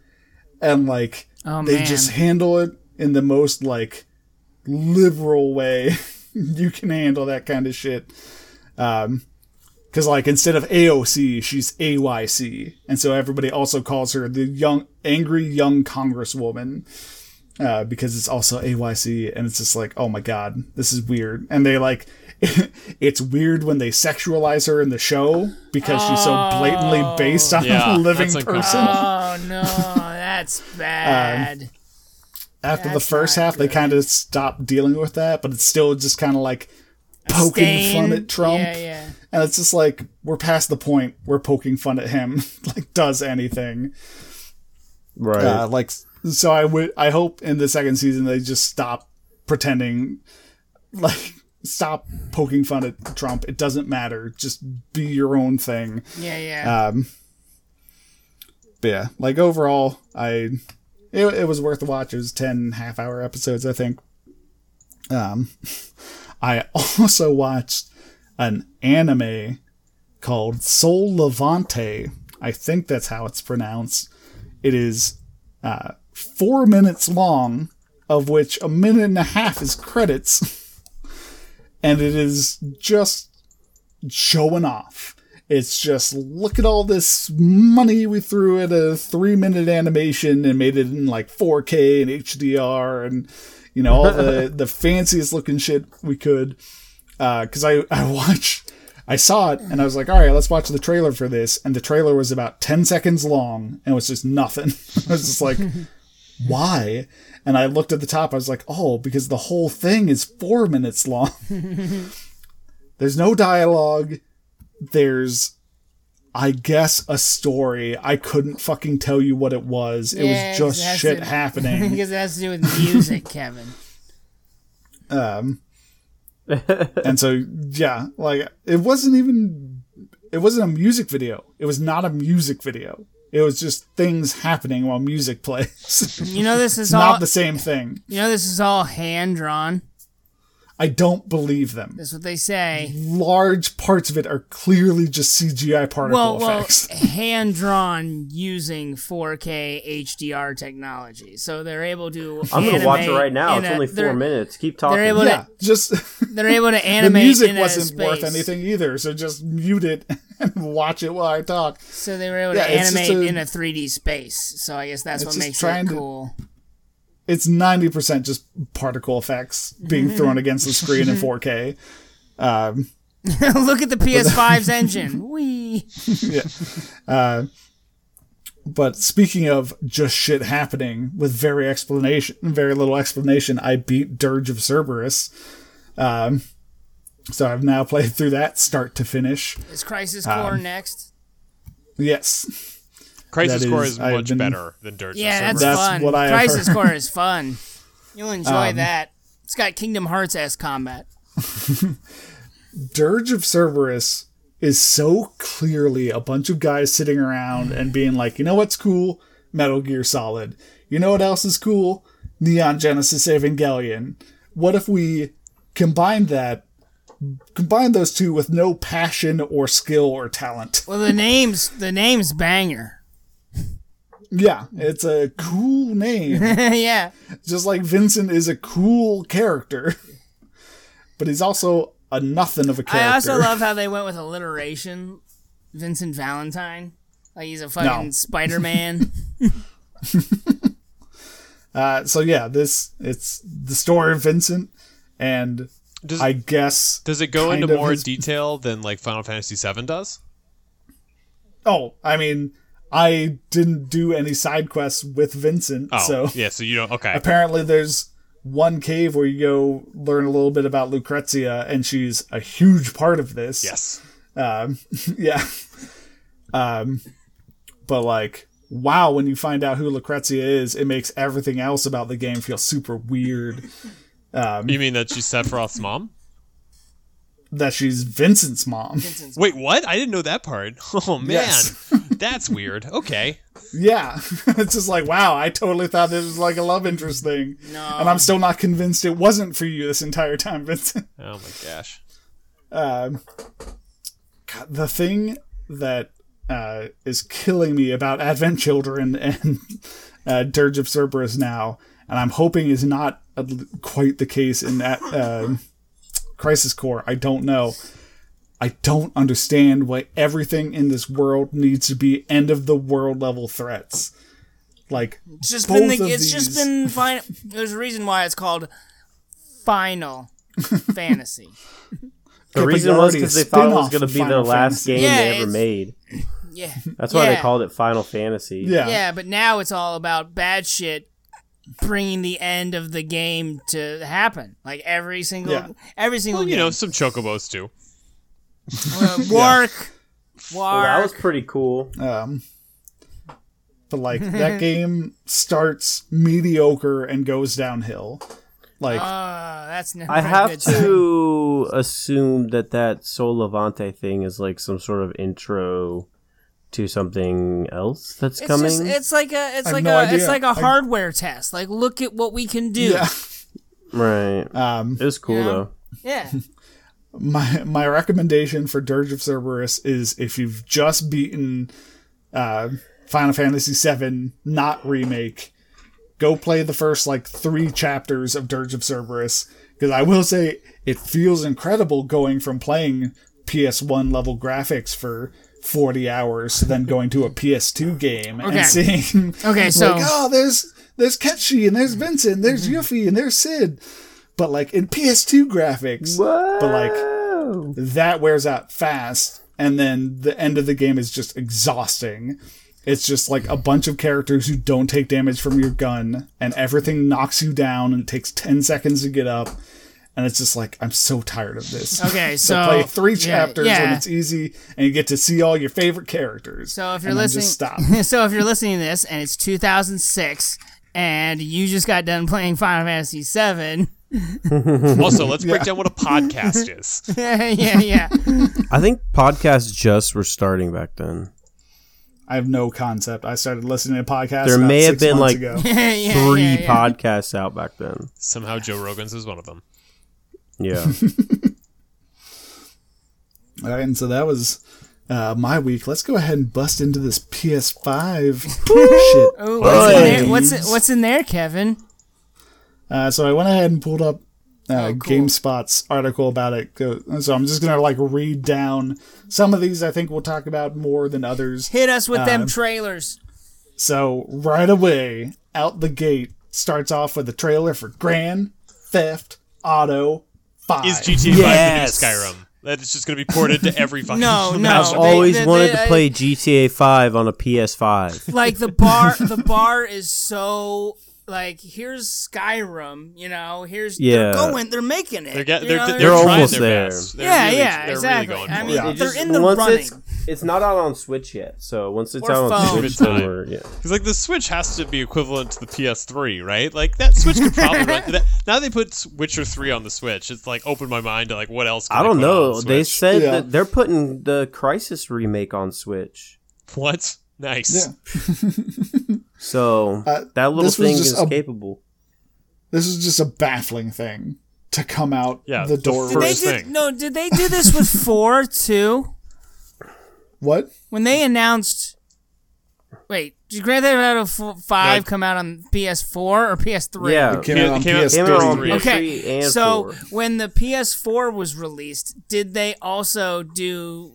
and like Oh, they man. just handle it in the most like liberal way you can handle that kind of shit. Um, because like instead of AOC, she's AYC, and so everybody also calls her the young, angry young congresswoman. Uh, because it's also AYC, and it's just like, oh my god, this is weird. And they like, it's weird when they sexualize her in the show because she's so blatantly based on Yeah, a living person. uncomfortable. Oh no, that's bad. After the first not half, they kind of stopped dealing with that, but it's still just kind of like poking Stain. fun at Trump. Yeah, yeah. And it's just like we're past the point where poking fun at him like does anything. Right. Uh, like so, I would I hope in the second season they just stop pretending, like stop poking fun at Trump. It doesn't matter. Just be your own thing. Yeah, yeah. Um, but yeah, like overall, I it, it was worth the watch. It was 10 half hour episodes, I think. Um, I also watched an anime called Sol Levante. I think that's how it's pronounced. It is uh, four minutes long, of which a minute and a half is credits, and it is just showing off. It's just look at all this money we threw at a three minute animation and made it in like 4K and HDR and you know all the the fanciest looking shit we could. Uh, because I I watched. I saw it and I was like, all right, let's watch the trailer for this. And the trailer was about 10 seconds long and it was just nothing. I was just like, why? And I looked at the top. I was like, oh, because the whole thing is four minutes long. There's no dialogue. There's, I guess, a story. I couldn't fucking tell you what it was. It Yeah, was just that's shit it. happening. because it has to do with music, Kevin. Um, and so, yeah, like, it wasn't even, it wasn't a music video. It was not a music video. It was just things happening while music plays. You know this is it's all. not the same thing. you know this is all hand drawn. I don't believe them. That's what they say. Large parts of it are clearly just CGI particle Well, well, effects. hand drawn using 4K HDR technology, so they're able to. I'm gonna watch it right now. It's a- only 4 minutes. Keep talking. They're able to- yeah, just They're able to animate. the music in wasn't worth space. anything either. So just mute it and watch it while I talk. So they were able Yeah, to animate a- in a 3D space. So I guess that's what makes trying it to- cool. It's ninety percent just particle effects being thrown against the screen in 4K. Um, Look at the PS5's engine. Wee. But speaking of just shit happening with very explanation, very little explanation, I beat Dirge of Cerberus. Um, so I've now played through that start to finish. Is Crisis Um, Core next? Yes, Crisis That Core is- is much been- better than Dirge. Yeah, Cerberus. that's, That's fun. what I have Crisis heard. Core is fun. You'll enjoy Um, that. It's got Kingdom Hearts ass combat. Dirge of Cerberus is so clearly a bunch of guys sitting around and being like, you know what's cool? Metal Gear Solid. You know what else is cool? Neon Genesis Evangelion. What if we combine that, combine those two with no passion or skill or talent? Well, the name's the name's banger. Yeah, it's a cool name. yeah. Just like Vincent is a cool character, but he's also a nothing of a character. I also love how they went with alliteration. Vincent Valentine. Like he's a fucking No. Spider Man. Uh, so yeah, this it's the story of Vincent, and Does, I guess does it go into more his- detail than like Final Fantasy VII does? oh, I mean, I didn't do any side quests with Vincent, Oh, so yeah. So you don't. Okay. apparently there's one cave where you go learn a little bit about Lucrezia, and she's a huge part of this. Yes. Um, yeah. Um, but like, wow, when you find out who Lucrezia is, it makes everything else about the game feel super weird. You mean that she's Sephiroth's mom? That she's Vincent's mom. Vincent's Wait, what? I didn't know that part. Oh man, Yes. that's weird. Okay. Yeah, it's just like wow. I totally thought this was like a love interest thing, No. and I'm still not convinced it wasn't for you this entire time, Vincent. Oh my gosh. Um, God, the thing that uh, is killing me about Advent Children and uh, Dirge of Cerberus now, and I'm hoping is not uh, quite the case in that uh, Crisis Core. I don't know. I don't understand why everything in this world needs to be end of the world level threats. Like It's just both been the, of it's just been fine. There's a reason why it's called Final Fantasy. The but reason was because they thought it was going to be their last Fantasy. game Yeah, they ever made. Yeah. That's why they called it Final Fantasy. Yeah. Yeah, but now it's all about bad shit bringing the end of the game to happen. Like every single Yeah. every single Well, you game. know, some chocobos too. Uh, Wark, Well, that was pretty cool. Um, but like that game starts mediocre and goes downhill. Like Uh, that's never I a have good sign. to assume that that Sol Levante thing is like some sort of intro to something else that's It's coming. just it's like a it's like no a it's like a I- hardware test. Like look at what we can do. yeah. right. Um, It was cool Yeah. though. Yeah. my my recommendation for Dirge of Cerberus is if you've just beaten uh, Final Fantasy VII, not remake, go play the first like three chapters of Dirge of Cerberus because I will say it feels incredible going from playing PS1 level graphics for 40 hours than going to a PS2 game Okay. and seeing Okay, so- like oh there's there's Ketchy and there's Vincent there's mm-hmm. Yuffie and there's Cid. But like in PS2 graphics but like that wears out fast and then the end of the game is just exhausting. It's just like a bunch of characters who don't take damage from your gun and everything knocks you down and it takes 10 seconds to get up and it's just like i'm so tired of this Okay, so, so play three yeah, chapters when it's easy and you get to see all your favorite characters So if you're and listening, just stop so if you're listening to this and it's 2006 and you just got done playing Final Fantasy VII, Also, let's break down what a podcast is. yeah, yeah, I think podcasts just were starting back then. i have no concept i started listening to podcasts There about may have six been, like, yeah, yeah, Three yeah, yeah. podcasts out back then. Somehow Joe Rogan's is one of them. Yeah. All right, and so that was uh, my week. Let's go ahead and bust into this PS5 shit. Ooh, what's, in there? What's it- what's in there, Kevin? Uh, so I went ahead and pulled up uh, Oh, cool. GameSpot's article about it. So I'm just gonna like read down some of these. I think we'll talk about more than others. Hit us with Uh, them trailers. So right away, out the gate, starts off with a trailer for Grand Theft Auto Five. Is GTA 5 Yes! the new Skyrim? That is just going to be ported to every fucking No, no. I've they- always they- wanted they- to play GTA 5 on a PS5. Like the bar, the bar is so like here's Skyrim, you know. Here's Yeah. they're going, they're making it. They're, get, they're, know, they're, They're trying almost their there. best. They're Yeah, really, yeah, they're exactly. Really going I mean, it. Yeah. they're in the once running. it's it's not out on Switch yet, so once it's Or out on. Switch, Good then time. we're yeah. Because like the Switch has to be equivalent to the PS3, right? Like that Switch could probably run. That, now they put Witcher 3 on the Switch. It's like opened my mind to like what else. Can I don't put on know. the They Switch? said Yeah. that they're putting the Crysis remake on Switch. what? Nice. Yeah. So Uh, that little this was thing just is a- capable. This is just a baffling thing to come out Yeah, the the door. Did they first with. did, thing. no, did they do this with four too? What? When they announced, wait, did Grand Theft Auto f- Five No. come out on PS4 or PS3? Yeah, It came It out on came PS3. came out on PS3. Okay, and so 4. when the PS4 was released, did they also do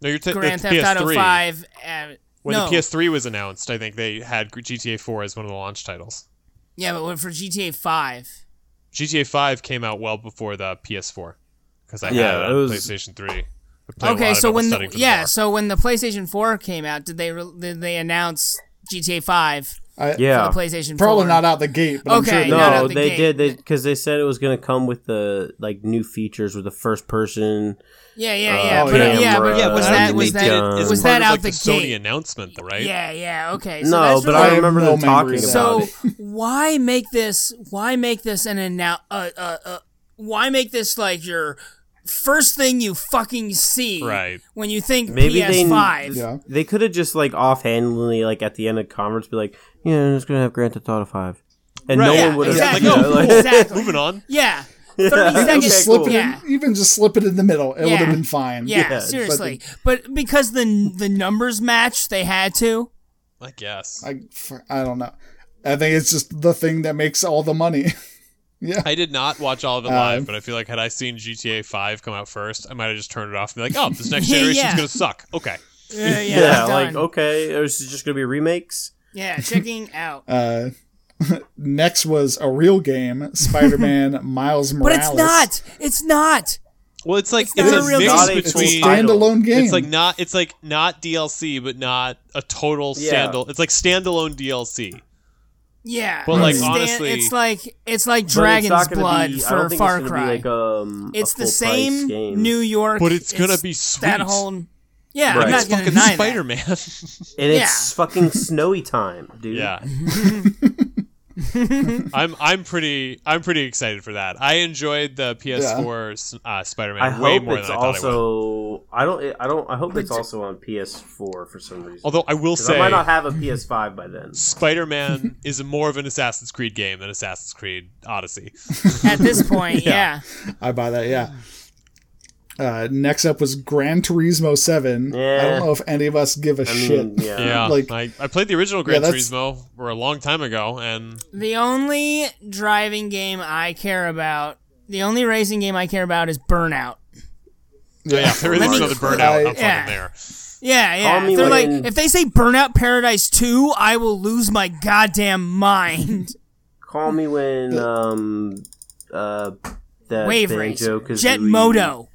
No, you're t- Grand Theft Auto PS3. Five? Uh, When no, the PS3 was announced, I think they had GTA 4 as one of the launch titles. yeah, but when- for GTA Five, GTA 5 came out well before the PS4 because I Yeah, had it it on was- PlayStation 3. I played a lot okay, of so when the, studying for the yeah, bar. so when the PlayStation Four came out, did they re- did they announce GTA Five I, yeah, for the PlayStation? Probably 4? not out the gate, but Okay, I'm not sure. out no, the they gate. did because they said it was going to come with the like new features with the first person. Yeah, yeah, uh, yeah, Oh, but yeah. yeah, but yeah, was uh, that was that gun. It's was part that of, out like, the, the Sony gate? announcement, though, right? Yeah, yeah, okay. So no, that's but really- I remember no them talking memory of about So it. why make this? Why make this an announce? uh, uh, uh, Why make this like your first thing you fucking see? Right. When you think Maybe PS5. Yeah. They could have just like offhandedly, like at the end of the conference, be like, "Yeah, I'm just gonna have Grand Theft Auto 5. and no Right. one would have. exactly. Like, oh, like, Exactly. Moving on. Yeah. 30 Yeah, seconds. just Okay, slip cool. it Yeah. in, even just slip it in the middle. It would have been fine. Yeah, Yeah, seriously. But, because the the numbers match, they had to. I guess. I, I don't know. I think it's just the thing that makes all the money. yeah. I did not watch all of it live, but I feel like had I seen GTA 5 come out first, I might have just turned it off and be like, oh, this next Yeah, generation's yeah. going to suck. Okay. Yeah, yeah, Yeah, like okay, this is just gonna be remakes. Yeah, checking out. Uh, next was a real game, Spider-Man Miles Morales. but it's not. It's not. Well, it's like It's it's, a a real mix game. Not It's a between. standalone game. It's like not. It's like not DLC, but not a total Yeah. standalone. It's like standalone DLC. Yeah, But, like, it's honestly- it's like it's like But it's Dragon's Blood be, for Far it's Cry. Like um, it's the same game. New York, But it's gonna be sweet. That whole, yeah, Right. I'm not It's gonna fucking Spider Man, and it's fucking snowy time, dude. yeah. I'm I'm pretty I'm pretty excited for that. I enjoyed the PS4 uh, Spider I Man way more it's than I thought I would. also. I don't. I don't. I hope it's But- also on PS4 for some reason. Although I will say I might not have a PS5 by then. Spider Man is more of an Assassin's Creed game than Assassin's Creed Odyssey. At this point, yeah. I buy that. Yeah. Uh, next up was Gran Turismo Seven. I don't know if any of us give a I shit. mean, yeah. Yeah, Like- I, I played the original Gran Yeah, Turismo for a long time ago, and The only driving game I care about, the only racing game I care about is Burnout. yeah, yeah there is Let me- another burnout. I- I'm fucking Yeah. there. Yeah, yeah. If they're like, when- if they say Burnout Paradise 2, I will lose my goddamn mind. Call me when um uh that Wave race, Banjo Kazooie Jet Moto.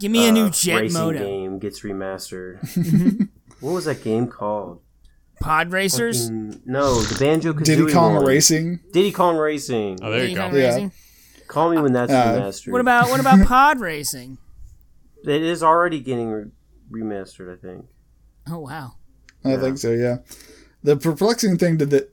Give me a new uh, Jet racing game gets remastered. what was that game called? Pod Racers. Mm, no, the Banjo Kazooie Diddy Kong one. Racing. Diddy Kong Racing. Oh, there you go. Kong Yeah. Racing. Call me when that's Uh, remastered. What about what about Pod Racing? It is already getting re- remastered, I think. Oh wow. I think so. Yeah. The perplexing thing to the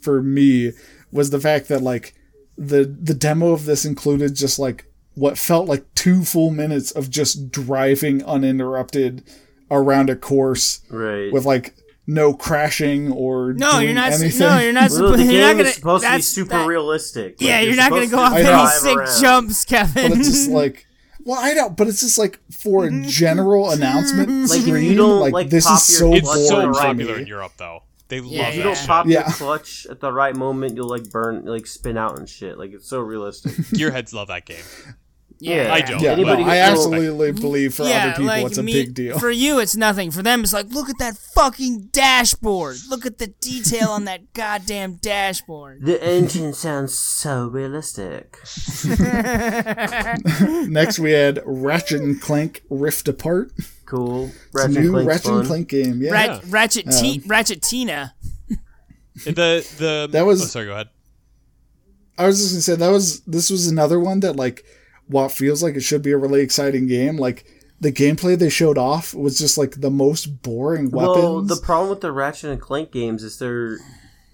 for me was the fact that like the the demo of this included just like what felt like two full minutes of just driving uninterrupted around a course Right. with like no crashing or No, doing you're not. anything. No, you're not. well, supposed. the you're game not gonna. is supposed to be super that- realistic. Yeah, Like, you're not gonna go off any sick around. jumps, Kevin. but it's just like well i don't but it's just like for a mm-hmm. general announcement mm-hmm. Like, if you don't, like, like, this is so It's Boring so boring for to popular in Europe, though. They Yeah, love yeah. If you that don't shit. pop Yeah. your clutch at the right moment, you'll like burn, like spin out and shit. Like it's so realistic. Gearheads love that game. Yeah, I don't. yeah Anybody no, i feels- absolutely believe for yeah, other people like it's a me, big deal For you, it's nothing. For them, it's like, look at that fucking dashboard. Look at the detail on that goddamn dashboard. the engine sounds so realistic. next we had ratchet and clank rift apart Cool. It's a Ratchet and new Clank's ratchet fun. and clank game yeah Rat, Ratchet T, um, Ratchet Tina. The the That was- Oh, sorry. Go ahead. I was just gonna say that was this was another one that like while it feels like it should be a really exciting game, like the gameplay they showed off was just like the most boring weapons. Well, the problem with the Ratchet and Clank games is they're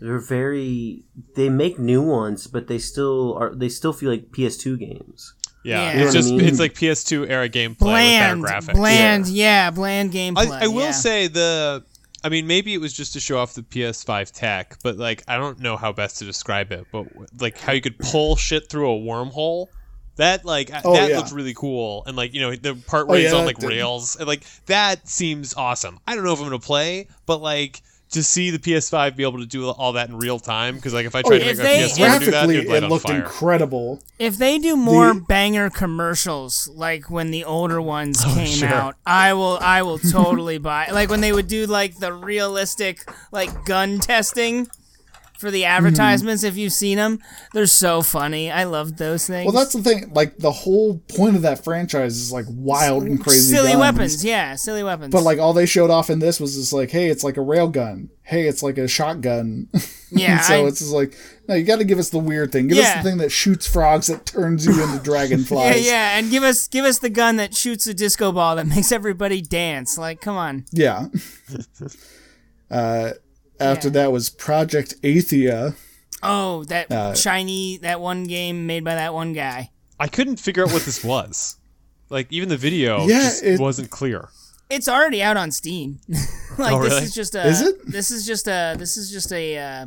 they're very they make new ones, but they still are they still feel like PS2 games. Yeah, Yeah. it's You know what I just mean? it's like PS2 era gameplay Bland, with better graphics. bland, yeah. bland gameplay. I, I will yeah. say the. I mean, maybe it was just to show off the PS5 tech, but like I don't know how best to describe it. But like how you could pull shit through a wormhole. That like Oh, that yeah. looked really cool, and like you know the part Oh, where he's yeah, on like rails, and like that seems awesome. I don't know if I'm gonna play, but like to see the PS5 be able to do all that in real time, because like if I oh, tried to make my they- PS4 do that, Oh, Graphically, it'd light it on looked fire. incredible. If they do more The- banger commercials like when the older ones Oh, came sure. out, I will I will totally buy. Like when they would do like the realistic like gun testing for the advertisements if you've seen them, they're so funny. I love those things. Well, that's the thing. Like the whole point of that franchise is like wild and crazy, silly guns. weapons. Yeah, silly weapons. But like all they showed off in this was just like, hey, it's like a rail gun. Hey, it's like a shotgun. yeah, so I- it's just like, no, you got to give us the weird thing. Give us the thing that shoots frogs that turns you into yeah, dragonflies. yeah, yeah. and give us give us the gun that shoots a disco ball that makes everybody dance. Like, come on. Yeah. uh, after Yeah. that was Project Athia. Oh, that Uh, shiny that one game made by that one guy. I couldn't figure out what this was. Like even the video Yeah, just it- wasn't clear. It's already out on Steam. like Oh, this really? is just a Is it? this is just a this is just a uh,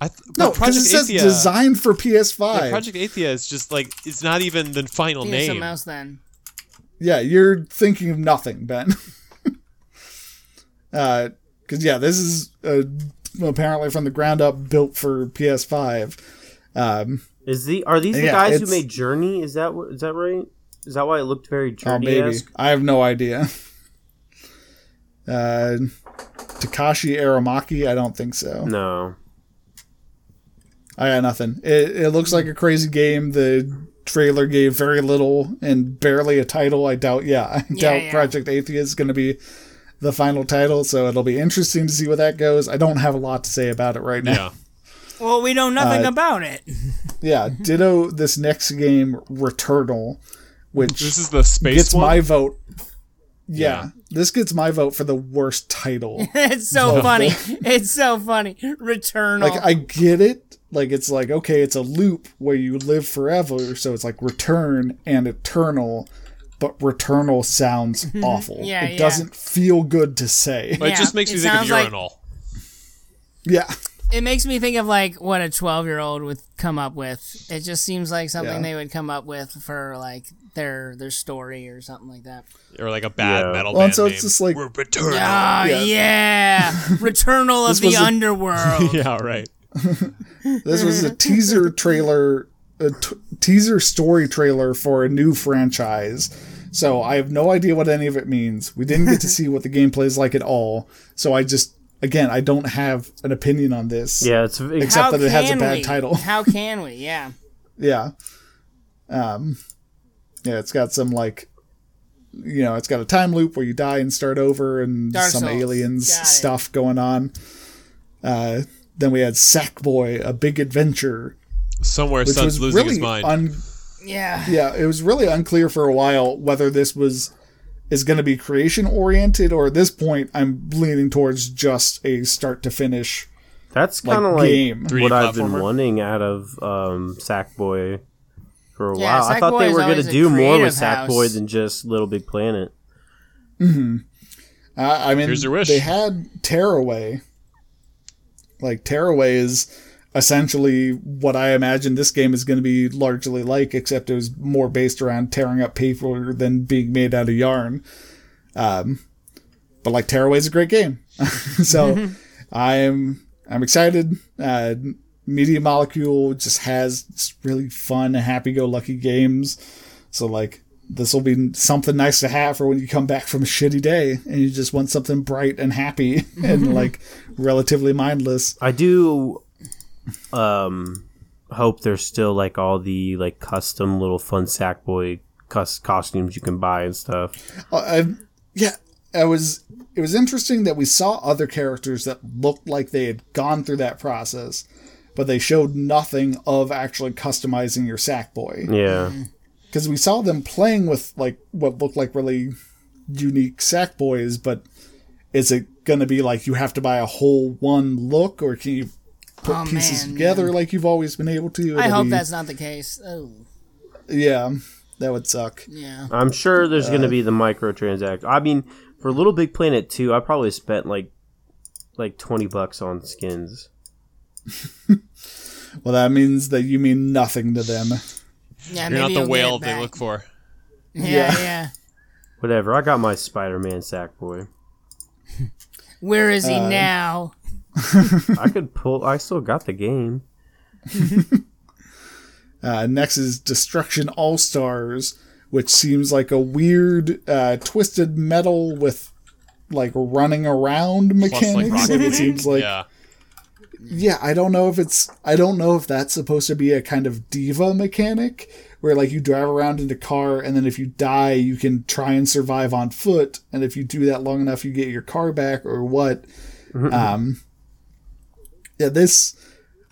I th- No, but because it says Athia- designed for PS5. yeah, Project Athia is just like it's not even the final Think of something name. else then. Yeah, you're thinking of nothing, Ben. uh, because yeah, this is uh, apparently from the ground up built for PS5. Um, Is the are these the Yeah, guys who made Journey? Is that what is that right? Is that why it looked very oh, maybe I have no idea. Uh, Takashi Aramaki, I don't think so. No. I got nothing. It, it looks like a crazy game. The trailer gave very little and barely a title. I doubt. Yeah, I doubt yeah. Project Athia is going to be the final title. So it'll be interesting to see where that goes. I don't have a lot to say about it right now. Yeah. Well, we know nothing Uh, about it. Yeah, ditto this next game, Returnal, which This is the space gets one. my vote. Yeah, Yeah. this gets my vote for the worst title. it's so funny. It's so funny. Returnal. like I get it. Like it's like okay, it's a loop where you live forever, so it's like return and eternal. But returnal sounds awful. Mm-hmm. Yeah, it yeah. doesn't feel good to say. But it just makes me it think of sounds like- Yeah, it makes me think of like what a 12 year old would come up with. It just seems like something Yeah. they would come up with for like their their story or something like that. or like a bad Yeah. metal Well, band so it's name. just like- We're Returnal. Ah, Yeah. yeah. Returnal of the a- underworld. yeah, right. this was a teaser trailer, a t- teaser story trailer for a new franchise. So I have no idea what any of it means. We didn't get to see what the gameplay is like at all. So I just, again, I don't have an opinion on this. Yeah, it's, it's Except How that it has a bad we? title. How can we? Yeah. Yeah. Um yeah, it's got some like you know, it's got a time loop where you die and start over and Dark some Souls. aliens Got it. stuff going on. Uh then we had Sackboy, a big adventure, Somewhere which Sun's was losing really his mind. un Yeah. yeah, it was really unclear for a while whether this was is going to be creation oriented or at this point I'm leaning towards just a start to finish that's kind of like game. 3D what I've been wanting out of um, Sackboy for a Yeah, while. I thought Sackboy they were going to do more with creative house. Sackboy than just Little Big Planet. Uh, I mean, Here's your wish. they had Tearaway. Like Tearaway is essentially what I imagine this game is going to be largely like, except it was more based around tearing up paper than being made out of yarn. Um, but like Tearaway is a great game, so I'm I'm excited. Uh, Media Molecule just has just really fun, happy-go-lucky games. So like this will be something nice to have for when you come back from a shitty day and you just want something bright and happy and like relatively mindless. I do um, hope there's still like all the like custom little fun Sackboy cus- costumes you can buy and stuff. Uh, I, yeah, I was. It was interesting that we saw other characters that looked like they had gone through that process, but they showed nothing of actually customizing your Sackboy. Yeah. because we saw them playing with like what looked like really unique sack boys but is it going to be like you have to buy a whole one look or can you put Oh, pieces man, together like you've always been able to I It'll hope be- that's not the case. Oh, yeah that would suck yeah. I'm sure there's Uh, going to be the microtransaction. I mean, for Little Big Planet 2, I probably spent like like 20 bucks on skins. well that means that you mean nothing to them Yeah, You're not the whale they look for. Yeah, Yeah. yeah. Whatever. I got my Spider-Man sack boy. Where is he Uh, now? I could pull I still got the game. uh, next is destruction all stars which seems like a weird uh, twisted metal with like running around mechanics Rocket like, it seems like yeah. yeah, I don't know if it's I don't know if that's supposed to be a kind of diva mechanic where like you drive around in a car and then if you die you can try and survive on foot and if you do that long enough you get your car back or what. um yeah, this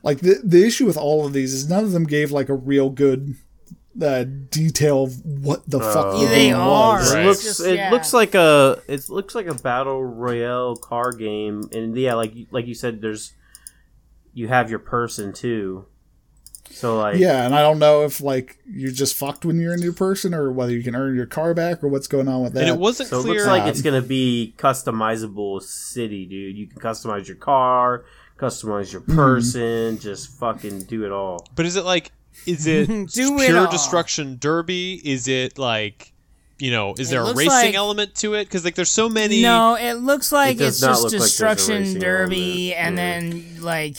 like the the issue with all of these is none of them gave like a real good uh, detail of what the fuck the they game are. was. It looks Just- it yeah. looks like a it looks like a battle royale car game and yeah like like you said there's you have your person too. So like Yeah, and I don't know if like you're just fucked when you're a new person or whether you can earn your car back or what's going on with that. And it wasn't So it looks like it's gonna be customizable city, dude. You can customize your car, customize your Mm-hmm. person, just fucking do it all. But is it like is it Do it pure all. destruction derby? Is it like you know, is there a racing like- element to it? Because like there's so many. No, it looks like does it's just look like destruction derby, element. and Yeah. then like,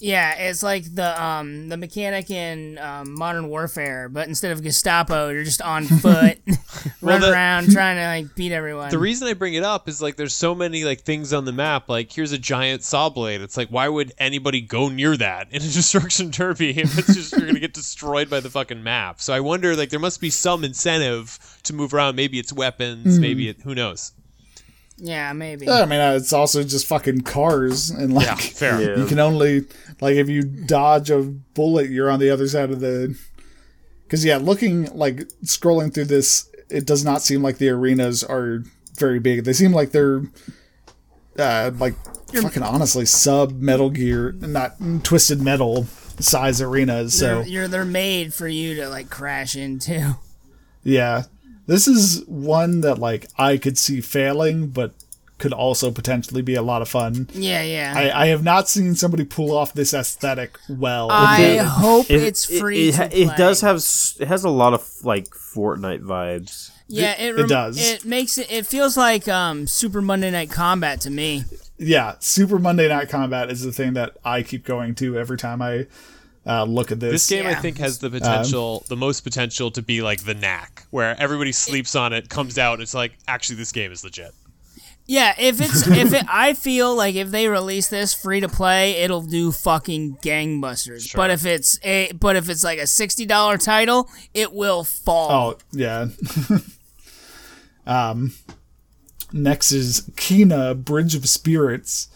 yeah, it's like the um the mechanic in um, Modern Warfare, but instead of Gestapo, you're just on foot, running the- around trying to like beat everyone. The reason I bring it up is like there's so many like things on the map. Like here's a giant saw blade. It's like why would anybody go near that in a destruction derby if it's just you're gonna get destroyed by the fucking map? So I wonder like there must be some incentive to move around. Maybe it's weapons. Maybe it who knows. Yeah, maybe. Yeah, I mean, uh, it's also just fucking cars, and like Yeah, fair. Yeah. you can only like if you dodge a bullet, you're on the other side of the. Because yeah, looking like scrolling through this, it does not seem like the arenas are very big. They seem like they're, uh, like fucking honestly sub Metal Gear, not Twisted Metal size arenas. So they're, you're they're made for you to like crash into. Yeah. This is one that like I could see failing, but could also potentially be a lot of fun. Yeah, yeah. I, I have not seen somebody pull off this aesthetic well. I it- hope It- it's free It, to it, play. it does have. It has a lot of like Fortnite vibes. Yeah, it, it rem- does. It makes it. It feels like um Super Monday Night Combat to me. yeah, Super Monday Night Combat is the thing that I keep going to every time I uh, look at this. This game, I think, has the potential, the most potential to be like the knack, where everybody sleeps on it, comes out, and it's like, actually, this game is legit. Yeah, if it's if it, I feel like if they release this free to play, it'll do fucking gangbusters. But if it's a but if it's like a sixty dollar title, it will fall. Oh yeah. um, next is Kena Bridge of Spirits.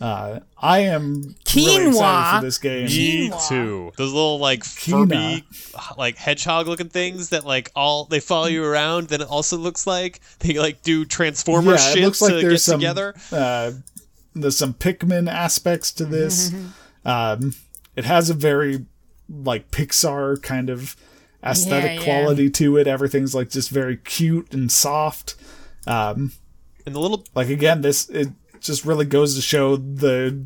Uh, I am really Quinoa. excited for this game. Me Quinoa. too. Those little like Quinoa. Furby, like hedgehog looking things that like all they follow you around. Then it also looks like they like do transformer yeah, shit it looks like to there's get some together. Uh, there's some Pikmin aspects to this. um, it has a very like Pixar kind of aesthetic Yeah, yeah. quality to it. Everything's like just very cute and soft. Um, And the little like again, this it just really goes to show the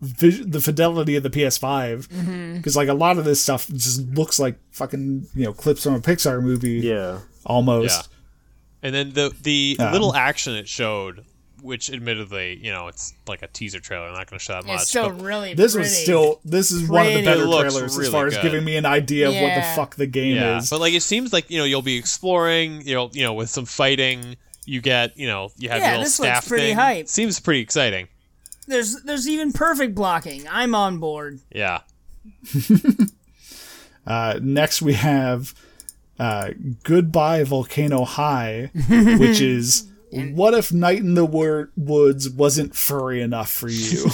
the fidelity of the PS5 because like a lot of this stuff just looks like fucking you know clips from a Pixar movie Yeah. almost. Yeah. And then the the Um, little action it showed, which admittedly, you know, it's like a teaser trailer. I'm not going to show that much. it's still but really This pretty. was still this is one of the better It looks trailers as really far as giving me an idea of what the fuck the game yeah, is. but like it seems like you know you'll be exploring. You know, you know, with some fighting, you get you know you have Yeah, your little this looks staff pretty thing. hype. Seems pretty exciting. There's there's even perfect blocking. I'm on board. Yeah. Uh, next we have uh, Goodbye Volcano High, which is what if Night in the Wor- Woods wasn't furry enough for you?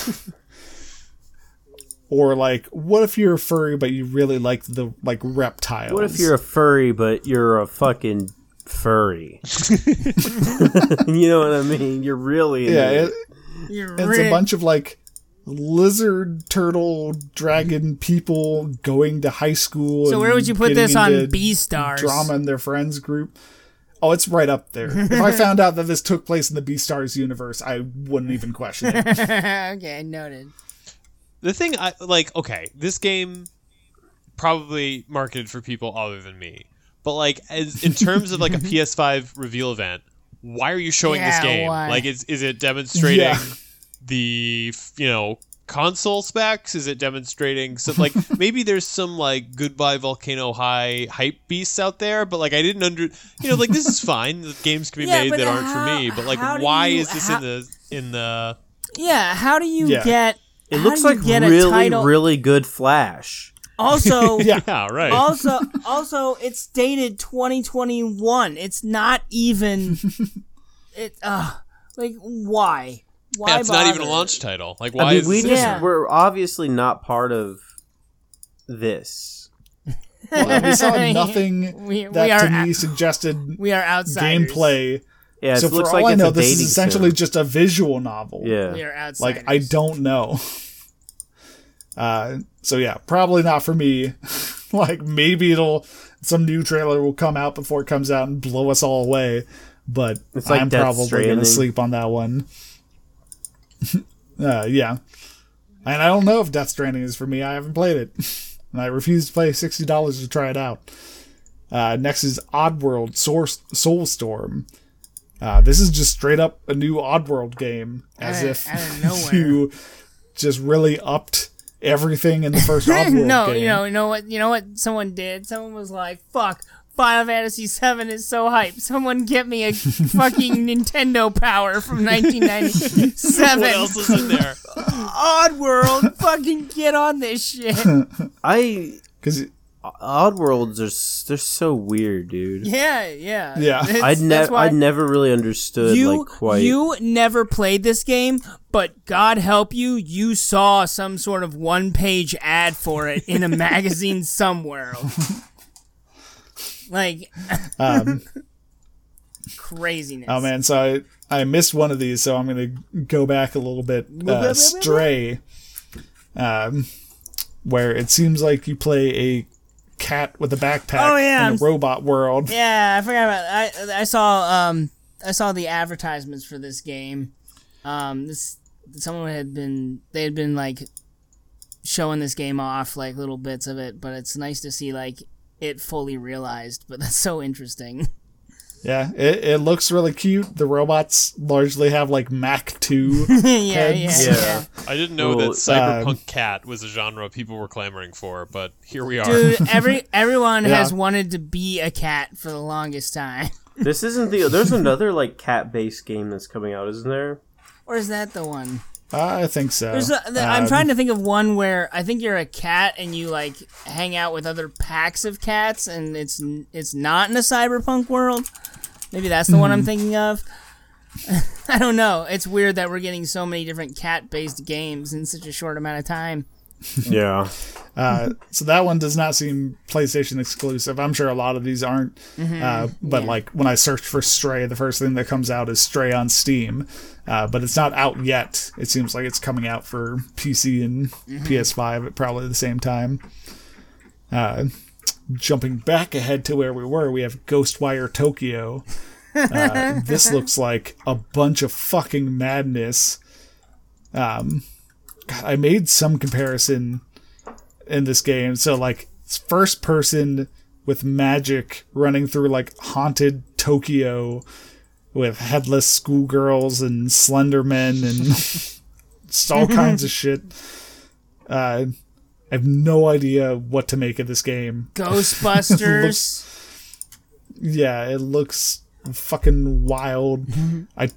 or like, what if you're a furry but you really like the like reptiles? What if you're a furry but you're a fucking furry? you know what I mean? You're really yeah? it. It, You're it's ri- a bunch of like lizard, turtle, dragon people going to high school. So where would you put this on Beastars? drama and their friends group. Oh, it's right up there. if I found out that this took place in the Beastars universe, I wouldn't even question it. okay, I noted. The thing I like, okay, this game probably marketed for people other than me. But like as in terms of like a PS5 reveal event, why are you showing this game? why? Like is is it demonstrating Yeah. the you know console specs? Is it demonstrating some like maybe there's some like goodbye volcano high hype beasts out there, but like I didn't under you know like this is fine. The games can be Yeah, made that aren't how- for me, but like why you- is this how- in the in the Yeah, how do you Yeah. get? It looks like get really, really good Flash. Also, Yeah. yeah right also, also, it's dated 2021. It's not even. It uh, like why? Why? yeah, it's not even a launch title. Like why I mean, is we just yeah. we're obviously not part of this. Well, we saw nothing We- we that are to me out- suggested We are outsiders. gameplay. Yeah, So for looks all like I know, this is essentially sim. just a visual novel. yeah. We are outsiders. Like I don't know. Uh, so yeah, probably not for me. like maybe it'll some new trailer will come out before it comes out and blow us all away. But It's like I'm Death probably Stranding. gonna sleep on that one. uh, yeah. And I don't know if Death Stranding is for me. I haven't played it. and I refuse to pay $60 to try it out. Uh, next is Oddworld Source Soulstorm. Uh, this is just straight up a new Oddworld game, as Out of- if out of you just really upped everything in the first Oddworld no, game. you know, you know what? You know what? Someone did. Someone was like, "Fuck, Final Fantasy VII is so hype. Someone get me a fucking Nintendo Power from 1997. What else is in there? Oddworld, fucking get on this shit. I because Oddworlds are s- they're so weird, dude. Yeah, yeah, Yeah. It's- I'd that's never why I never really understood You like quite. you never played this game, but God help you, you saw some sort of one-page ad for it in a magazine somewhere. Like um, craziness. Oh man, so I I missed one of these, so I'm gonna go back a little bit. Uh, Stray, um, where it seems like you play a cat with a backpack Oh, yeah, in I'm- robot world. Yeah, I forgot about. I I saw um I saw the advertisements for this game. Um, this someone had been they had been like showing this game off like little bits of it, but it's nice to see like it fully realized. But that's so interesting. Yeah, it, it looks really cute. The robots largely have like Mac two. yeah, yeah, Heads. yeah, Yeah. I didn't know Well, that cyberpunk cat was a genre people were clamoring for, but here we are. Dude, every everyone Yeah. has wanted to be a cat for the longest time. This isn't the. There's another like cat based game that's coming out, isn't there? Or is that the one? I think so. There's a, the, I'm Um, trying to think of one where I think you're a cat and you like hang out with other packs of cats, and it's it's not in a cyberpunk world. Maybe that's the one Hmm. I'm thinking of. I don't know. It's weird that we're getting so many different cat-based games in such a short amount of time. Yeah. Uh, so that one does not seem PlayStation exclusive. I'm sure a lot of these aren't. Uh, but like when I search for Stray, the first thing that comes out is Stray on Steam. Uh, but it's not out yet. It seems like it's coming out for PC and PS5 at probably the same time. Uh, jumping back ahead to where we were, we have Ghostwire Tokyo. Uh, this looks like a bunch of fucking madness. Um, God, I made some comparison in this game. So like it's first person with magic running through like haunted Tokyo with headless schoolgirls and slendermen and all kinds of shit. Uh, I have no idea what to make of this game. Ghostbusters. Yeah, it looks fucking wild. I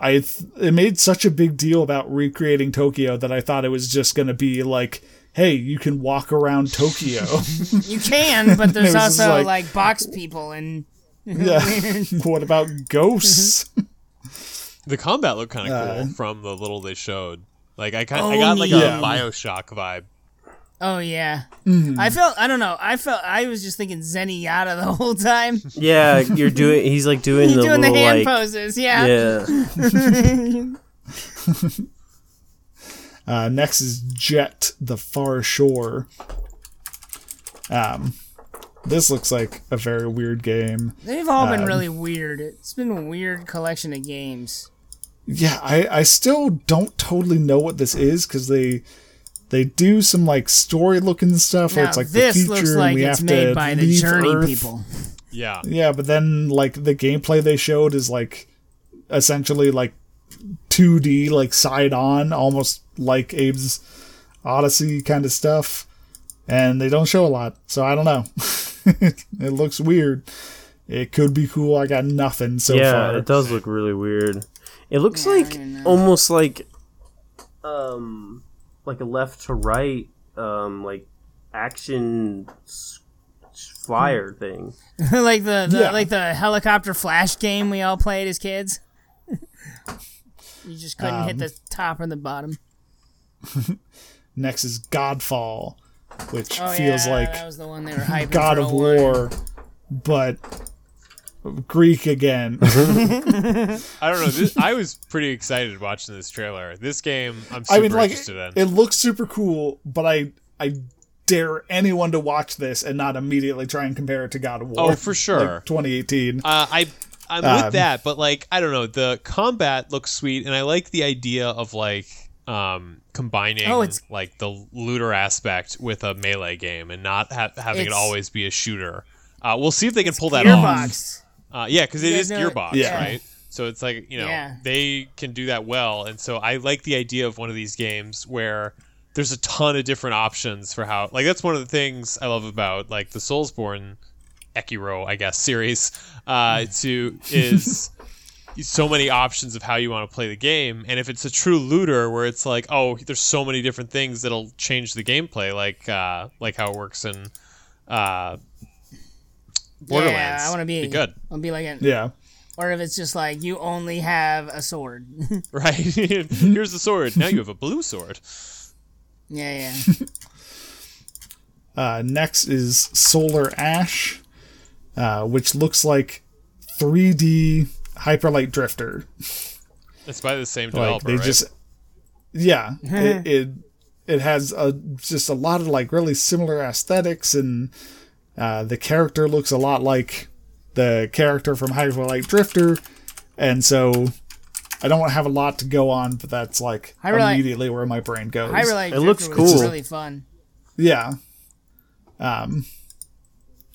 I th- it made such a big deal about recreating Tokyo that I thought it was just going to be like, hey, you can walk around Tokyo. you can, but there's It was just also like- like, box people and yeah. what about ghosts? The combat looked kind of Uh, cool from the little they showed. Like I kind, I Oh, got like yeah. a Bioshock vibe. oh yeah. Mm-hmm. I felt I don't know. I felt I was just thinking Zenyatta the whole time. Yeah, you're doing. He's like doing He's the doing the little hand like. poses. Yeah. Yeah. Uh, next is Jet: The Far Shore. Um, this looks like a very weird game. They've all been Um, really weird. It's been a weird collection of games. Yeah, I, I still don't totally know what this is because they they do some like story looking stuff where it's like the future looks and like we it's have made to by the leave Journey Earth. people. Yeah. Yeah, but then like the gameplay they showed is like essentially like 2D, like side on, almost like Abe's Oddysee kind of stuff. And they don't show a lot, so I don't know. it looks weird. It could be cool. I got nothing so yeah, far. Yeah, it does look really weird. It looks Yeah, like almost like um like a left to right um like action s- flyer thing. like the, the Yeah. like the helicopter flash game we all played as kids. you just couldn't hit Um, the top or the bottom. Next is Godfall, which Oh feels yeah, like that was the one they were hyping God of a while. War, but Greek again. I don't know. This, I was pretty excited watching this trailer. This game, I'm super I mean, like interested in. it looks super cool, but I I dare anyone to watch this and not immediately try and compare it to God of War. Oh, for sure. like 2018. Uh, I I'm Um, with that, but like I don't know, the combat looks sweet, and I like the idea of like um, combining Oh, it's- like the looter aspect with a melee game and not ha- having it always be a shooter. Uh, we'll see if they can pull that off. Uh, yeah, because it You is guys know- Gearbox, Yeah. right? So it's like you know Yeah. they can do that well, and so I like the idea of one of these games where there's a ton of different options for how. Like that's one of the things I love about like the Soulsborne Sekiro, I guess, series. Uh, to is so many options of how you want to play the game, and if it's a true looter where it's like, oh, there's so many different things that'll change the gameplay, like uh, like how it works in uh, Borderlands. Yeah, I want to be, be good. I'll be like an, Yeah. or if it's just like you only have a sword. Right. Here's the sword. Now you have a blue sword. yeah, yeah. Uh, next is Solar Ash, uh, which looks like 3D Hyperlight Drifter. It's by the same Like developer, they right? just, yeah, it, it it has a just a lot of like really similar aesthetics, and uh, the character looks a lot like the character from Hyperlight Drifter, and so. I don't have a lot to go on, but that's like Hyperlight- immediately where my brain goes. Hyperlight It looks Drifter was cool. really fun. Yeah. Um.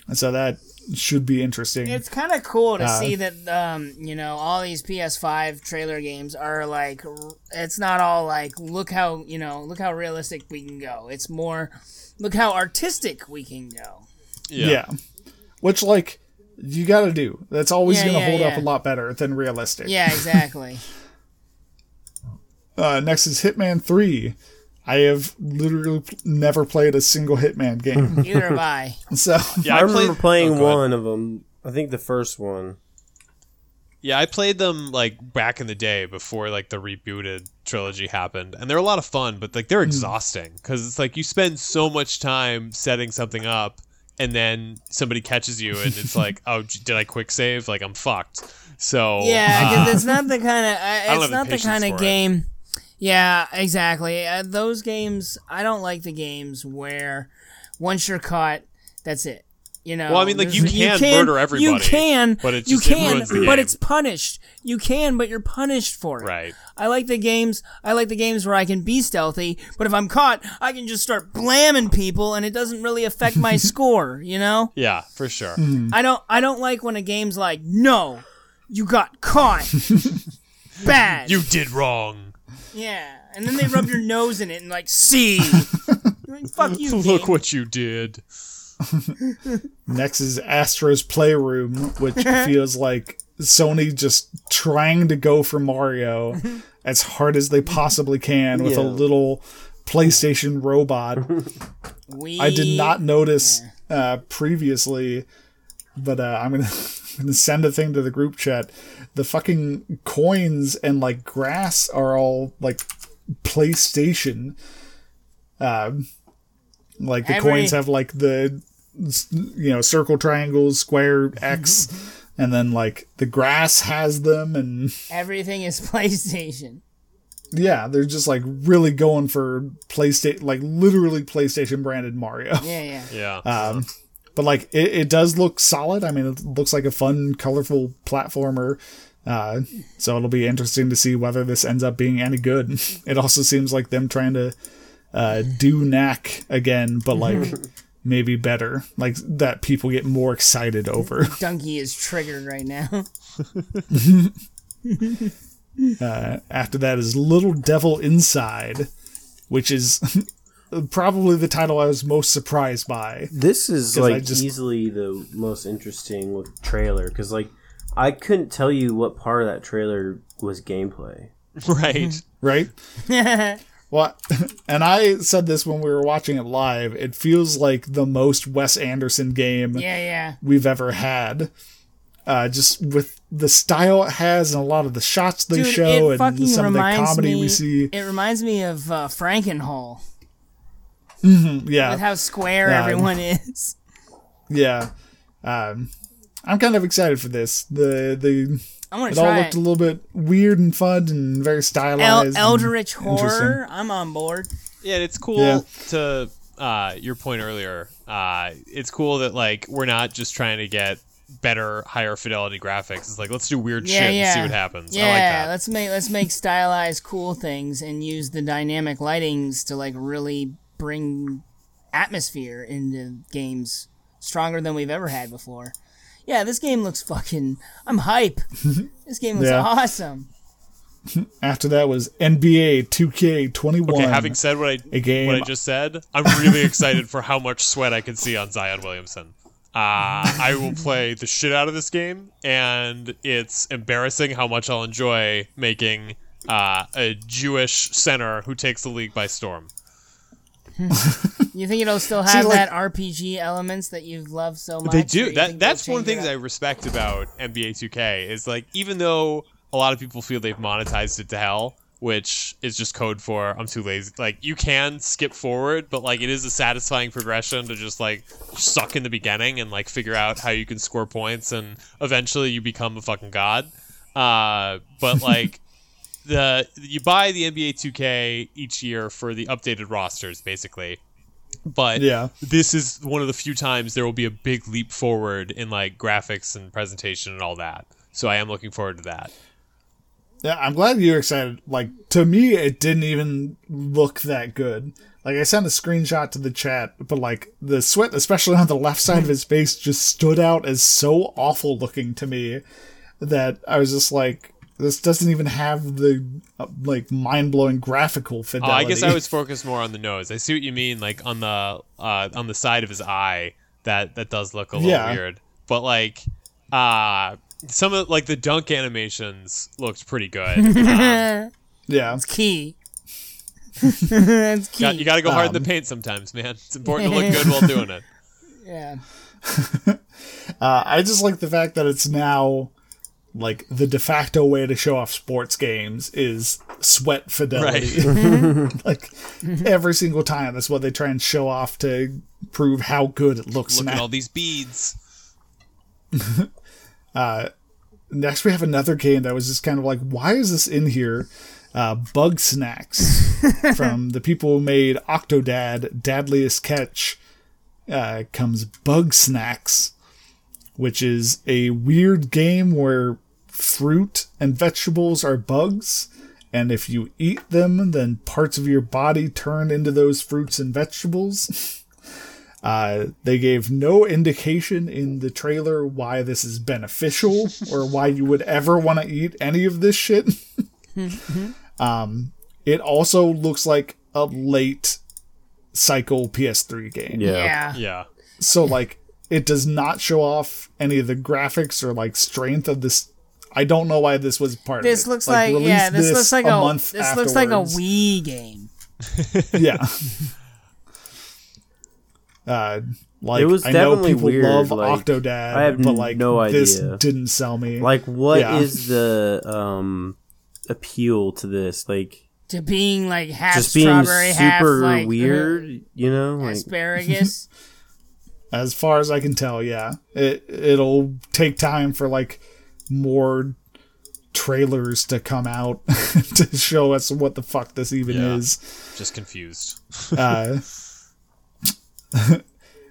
And so that should be interesting. It's kind of cool to Uh, see that um, you know all these PS5 trailer games are like it's not all like look how you know look how realistic we can go. It's more look how artistic we can go. yeah. yeah. Which like you got to do. That's always Yeah, going to yeah, hold up a lot better than realistic. Yeah, exactly. Uh, next is Hitman 3. I have literally never played a single Hitman game. Neither have I. so Yeah, I, I, remember played, playing oh, go ahead. one of them. I think the first one. Yeah, I played them like back in the day before like the rebooted trilogy happened, and they're a lot of fun, but like they're Hmm. exhausting because it's like you spend so much time setting something up, and then somebody catches you, and it's like, oh, did I quick save? Like I'm fucked. So Yeah, uh, because it's not the kind of don't uh, it's not the kind for of it. Game. Yeah, exactly. Uh, those games, I don't like the games where once you're caught, that's it. You know. Well, I mean, like, you there's- can murder everybody. You everybody, can, but it you just- it can, ruins the but game. it's punished. You can, but you're punished for it. right. I like the games. I like the games where I can be stealthy, but if I'm caught, I can just start blamming people, and it doesn't really affect my score. You know. Yeah, for sure. I don't I don't like when a game's like, no, you got caught. Bad. You did wrong. Yeah. And then they rub your nose in it and like, see. Like, Fuck you. Look game. what you did. next is Astro's Playroom, which feels like Sony just trying to go for Mario as hard as they possibly can with a little PlayStation robot. We, I did not notice uh, previously, but uh, I'm gonna, I'm gonna send a thing to the group chat. The fucking coins and like grass are all like PlayStation. Um, like the Every- coins have like the you know circle, triangles, square, X, and then like the grass has them, and Everything is PlayStation. yeah, they're just like really going for PlayStation, like literally PlayStation branded Mario. Yeah, yeah. Yeah. Um, but like it, it does look solid. I mean, it looks like a fun, colorful platformer. Uh, so it'll be interesting to see whether this ends up being any good. It also seems like them trying to uh, do knack again, but like maybe better, like that people get more excited over. Donkey is triggered right now. Uh, after that is Little Devil Inside, which is probably the title I was most surprised by. This is like just- easily the most interesting trailer because like I couldn't tell you what part of that trailer was gameplay. right. right? Well, and I said this when we were watching it live. It feels like the most Wes Anderson game Yeah, yeah. we've ever had. Uh, just with the style it has and a lot of the shots they Dude, show and some of the comedy me. we see. It reminds me of uh, Frankenhall Yeah, with how square Um, everyone is. yeah. Um, I'm kind of excited for this. The the I'm gonna it all looked it. a little bit weird and fun and very stylized. and Eldritch horror. I'm on board. Yeah, it's cool Yeah. to uh, your point earlier. Uh, it's cool that like we're not just trying to get better, higher fidelity graphics. It's like let's do weird Yeah, shit and see what happens. Yeah, I like that. let's make let's make stylized cool things and use the dynamic lightings to like really bring atmosphere into games stronger than we've ever had before. Yeah, this game looks fucking. I'm hype. this game looks Yeah. awesome. After that was NBA 2K21. Okay, having said what I A game- what I just said, I'm really excited for how much sweat I can see on Zion Williamson. Uh, I will play the shit out of this game, and it's embarrassing how much I'll enjoy making uh, a Jewish center who takes the league by storm. You think it'll still have like- that RPG elements that you've loved so much? They do. That that's one of the things I respect about NBA 2K is like even though a lot of people feel they've monetized it to hell, which is just code for I'm too lazy. Like you can skip forward, but like it is a satisfying progression to just like suck in the beginning and like figure out how you can score points and eventually you become a fucking god. Uh, but like the you buy the NBA 2K each year for the updated rosters basically. But Yeah. this is one of the few times there will be a big leap forward in like graphics and presentation and all that. So I am looking forward to that. Yeah, I'm glad you're excited. Like to me, it didn't even look that good. Like I sent a screenshot to the chat, but like the sweat, especially on the left side of his face, just stood out as so awful looking to me that I was just like, this doesn't even have the uh, like mind blowing graphical Oh, fidelity. I guess I was focused more on the nose. I see what you mean, like on the uh, on the side of his eye. That that does look a little Yeah. weird. But like uh some of like the dunk animations looked pretty good. Um, yeah. key. That's key. got- you got to go hard Um, in the paint sometimes, man. It's important to look good while doing it. yeah. Uh, I just like the fact that it's now like the de facto way to show off sports games is sweat fidelity. like every single time, that's what they try and show off to prove how good it looks. Look now. at all these beads. uh, Next, we have another game that was just kind of like, why is this in here? Uh, Bugsnax from the people who made Octodad, Dadliest Catch. Uh, comes Bugsnax, which is a weird game where fruit and vegetables are bugs, and if you eat them, then parts of your body turn into those fruits and vegetables. Uh, they gave no indication in the trailer why this is beneficial or why you would ever want to eat any of this shit. um, it also looks like a late cycle PS3 game. Yeah. Yeah. Yeah. So like it does not show off any of the graphics or like strength of this. I don't know why this was part This of it. looks like, release yeah. This, looks like a, month this looks like a afterwards. Wii game. yeah. Uh, like It was I know people weird, love like, Octodad, I have but like no this didn't sell me. Like, what is Yeah. the um appeal to this? Like, To being like half just being strawberry, half super like weird, you know? uh, Like, asparagus. as far as I can tell, yeah, it it'll take time for like more trailers to come out to show us what the fuck this even Yeah. is. Just confused. Uh,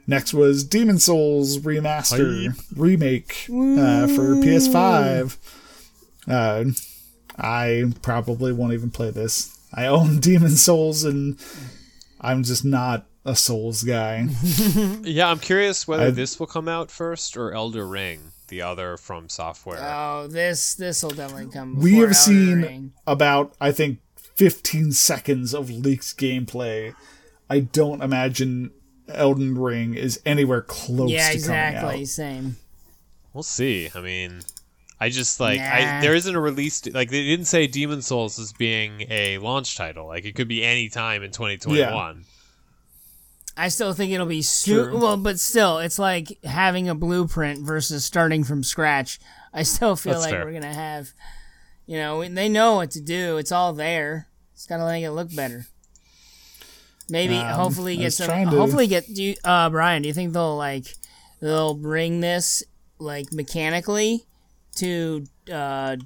next was Demon's Souls remaster remake uh, for PS5. Uh, I probably won't even play this. I own Demon's Souls and I'm just not a Souls guy. Yeah, I'm curious whether I- this will come out first or Elden Ring, the other from software. oh, this this will definitely come. we have Elden seen Ring. about I think 15 seconds of leaked gameplay. I don't imagine Elden Ring is anywhere close Yeah, to exactly. out. Same. We'll see. I mean, I just like Nah. I there isn't a release d- like they didn't say Demon's Souls as being a launch title. Like it could be any time in 2021. I still think it'll be su- True. well, but still, it's like having a blueprint versus starting from scratch. I still feel That's like fair. we're gonna have, you know, they know what to do. It's all there. It's gotta make it look better. Maybe, Um, hopefully, get some. to- Hopefully, get. Do you, uh, Brian? Do you think they'll like they'll bring this like mechanically to uh,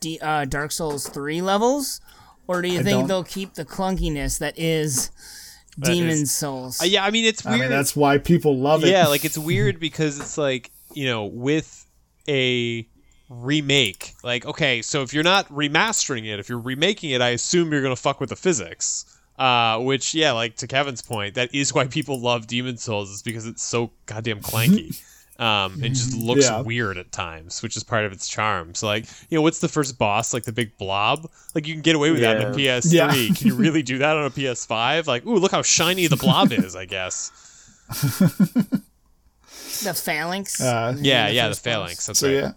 D, uh, Dark Souls three levels, or do you I think don't- they'll keep the clunkiness that is That is- Demon's Souls? Uh, yeah, I mean it's I weird. mean, that's why people love it. yeah, like it's weird because it's like you know, with a remake, like okay, so if you're not remastering it, if you're remaking it, I assume you're gonna fuck with the physics. Uh, which yeah, like to Kevin's point, that is why people love Demon's Souls is because it's so goddamn clanky. Um, it just looks Yeah. weird at times, which is part of its charm. So, like, you know, what's the first boss? Like the big blob? Like, you can get away with that on a PS3. Yeah. Can you really do that on a PS5? Like, ooh, look how shiny the blob is, I guess. The phalanx. Uh, Yeah, the yeah, the first phalanx. That's so right.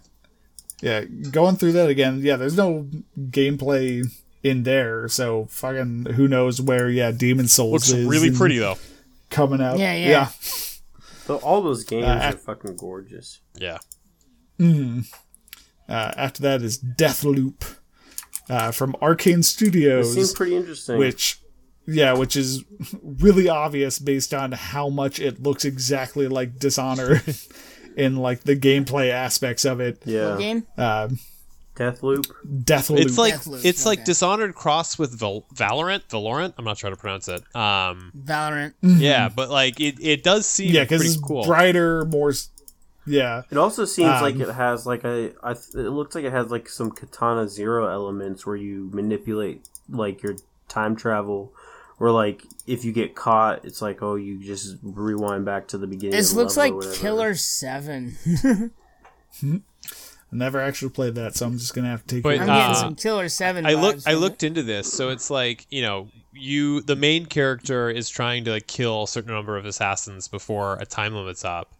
yeah, yeah. Going through that again. Yeah, there's no gameplay in there, so fucking who knows where? Yeah, Demon's Souls Looks is really pretty though. coming out. Yeah, yeah. So all those games Uh, are fucking gorgeous. Yeah. Uh, after that is Deathloop uh, from Arcane It Studios. seems pretty interesting. which yeah which is really obvious based on how much it looks exactly like dishonored in like the gameplay aspects of it yeah, Game. um Deathloop. deathloop It's like Deathloop, it's like okay. Dishonored cross with Val- Valorant. Valorant. I'm not trying to pronounce it. Um, Valorant. yeah, but like it, it does seem yeah because it's cool. brighter more yeah It also seems like Um, it has like a. I, th- it looks like it has like some Katana Zero elements where you manipulate like your time travel. Where like if you get caught, it's like oh you just rewind back to the beginning. This of looks level like or. Killer Seven. I never actually played that so i'm just gonna have to take But, it I'm Uh, getting some Killer Seven. I look I from looked into this, so it's like you know you the main character is trying to like kill a certain number of assassins before a time limit's up.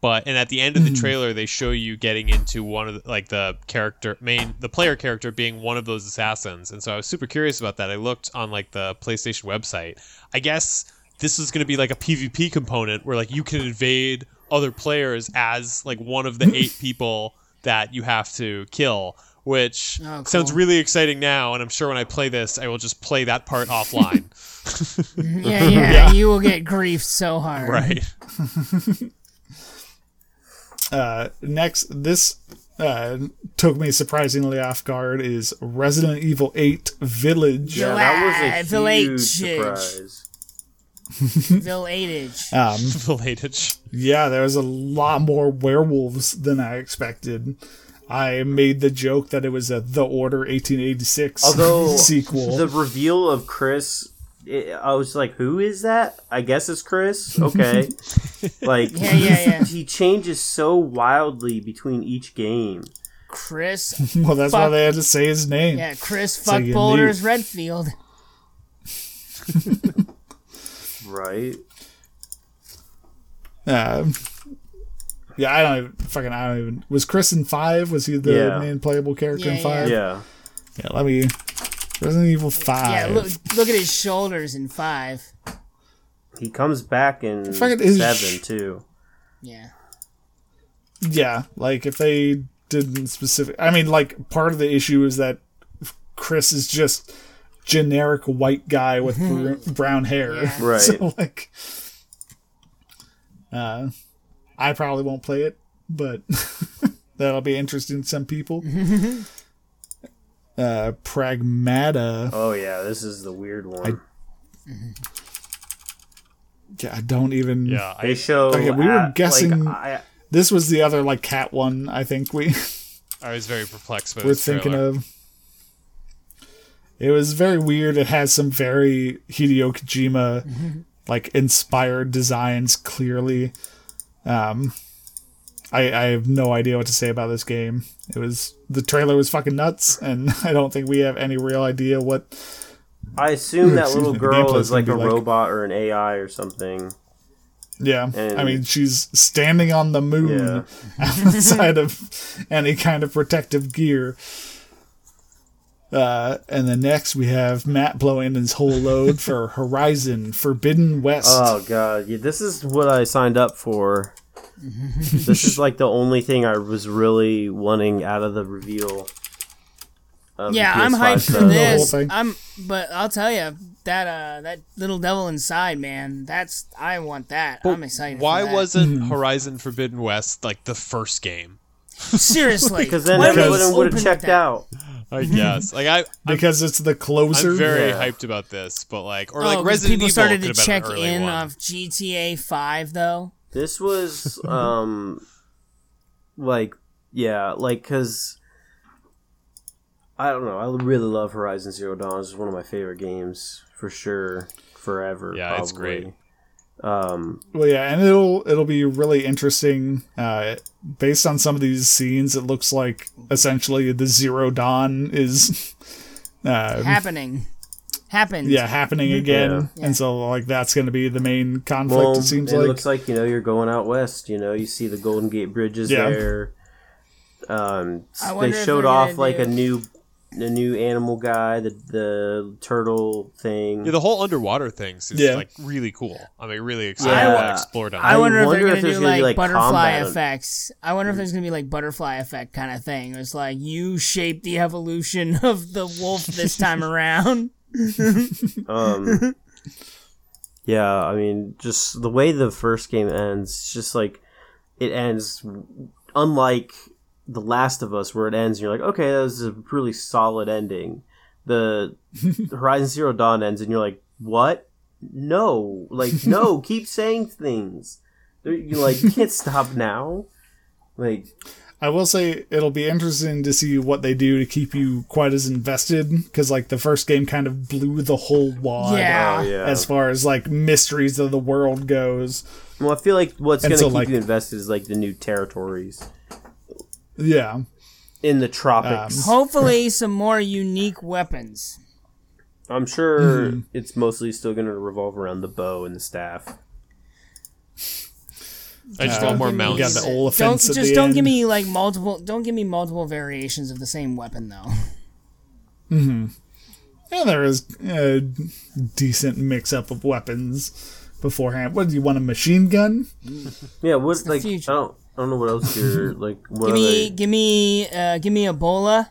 But and at the end of the trailer, they show you getting into one of the, like the character main the player character being one of those assassins, and so I was super curious about that. I looked on like the PlayStation website. I guess this is going to be like a PvP component where like you can invade other players as like one of the eight people that you have to kill, which Oh, cool. sounds really exciting now. And I'm sure when I play this, I will just play that part offline. it. Yeah, yeah, You will get grief so hard. right. uh next this uh took me surprisingly off guard is resident evil 8 village Yeah, that was a Village. huge surprise. Village. um Related. Yeah, there was a lot more werewolves than I expected. I made the joke that it was a The Order 1886 Although sequel. the reveal of Chris, it, I was like, "Who is that?" I guess it's Chris. Okay, like Yeah, yeah, yeah. he changes so wildly between each game. Chris. well, that's why they had to say his name. Yeah, Chris. Fuck you Boulders knew. Redfield. Right? Um, yeah, I don't even, fucking, I don't even. Was Chris in 5? Was he the Yeah. main playable character in 5? Yeah. Yeah, let me. Resident Evil 5. Yeah, look, look at his shoulders in five. He comes back in Fucking is- seven too. Yeah. Yeah, like if they didn't specific. I mean, like part of the issue is that Chris is just generic white guy with br- brown hair. Yeah. Right. So like, uh, I probably won't play it, but that'll be interesting to some people. uh, Pragmata. Oh yeah, this is the weird one. Yeah, I don't even. Yeah. they I, show. Okay, we were at- guessing- Like, I, This was the other like cat one. I think we. I was very perplexed by we're this thinking trailer. of. It was very weird. It has some very Hideo Kojima like inspired designs clearly. Um I I have no idea what to say about this game. It was the trailer was fucking nuts and I don't think we have any real idea what I assume that little girl is like a like- robot or an AI or something. yeah. And- I mean she's standing on the moon Yeah. outside of any kind of protective gear. Uh, and then next we have Matt blowing his whole load for Horizon Forbidden West. Oh god, yeah, this is what I signed up for. this is like the only thing I was really wanting out of the reveal. of the Yeah, I'm hyped for stuff. The this. I'm, but I'll tell you that uh, that little devil inside, man. That's I want that. I'm excited. for Why that. wasn't Horizon Forbidden West like the first game? seriously? Because then why would everyone would have with checked that? out. I guess. Like I, I'm, because it's the closer. I'm very Yeah. hyped about this, but like, or Oh, like 'cause Resident people Evil started to check been an early in one. of GTA Five though. This was um like yeah, like because I don't know. I really love Horizon Zero Dawn. It's one of my favorite games for sure, forever. Yeah, probably. it's great. Um, Well, yeah, and it'll it'll be really interesting. Uh, based on some of these scenes, it looks like essentially the Zero Dawn is, uh, happening. Happened. yeah, happening again, Yeah. and so like that's going to be the main conflict. well, it seems like. it like. looks like you know you're going out west. You know, you see the Golden Gate bridges Yeah. there. Um, I they showed off like do- a new, a new animal guy, the the turtle thing. Yeah, the whole underwater things is Yeah. like really cool. I'm like, really excited Yeah. to explore down I I wonder if they're if gonna there's do gonna like, like, butterfly combat. effects. I wonder if there's gonna be like butterfly effect kind of thing. It's like you shape the evolution of the wolf this time around. Um, yeah, I mean, just the way the first game ends, it's just like it ends, unlike The Last of Us, where it ends and you're like, okay, that was a really solid ending. The Horizon Zero Dawn ends and you're like, what? No, like, no, keep saying things. You're like, you can't stop now. Like, I will say it'll be interesting to see what they do to keep you quite as invested because like the first game kind of blew the whole wad Yeah. oh yeah. as far as like mysteries of the world goes. well, I feel like what's gonna so, keep like- you invested is like the new territories Yeah. in the tropics. Hopefully, some more unique weapons. I'm sure Mm-hmm. it's mostly still going to revolve around the bow and the staff. I just Uh, want more give me- You got mounts. the Don't just the don't end. give me like multiple. Don't give me multiple variations of the same weapon though. Hmm. Yeah, there is a decent mix up of weapons beforehand. What do you want? A machine gun? Yeah, what the like future. I don't I don't know what else you're like. What Give me, give me, uh, give me a bola.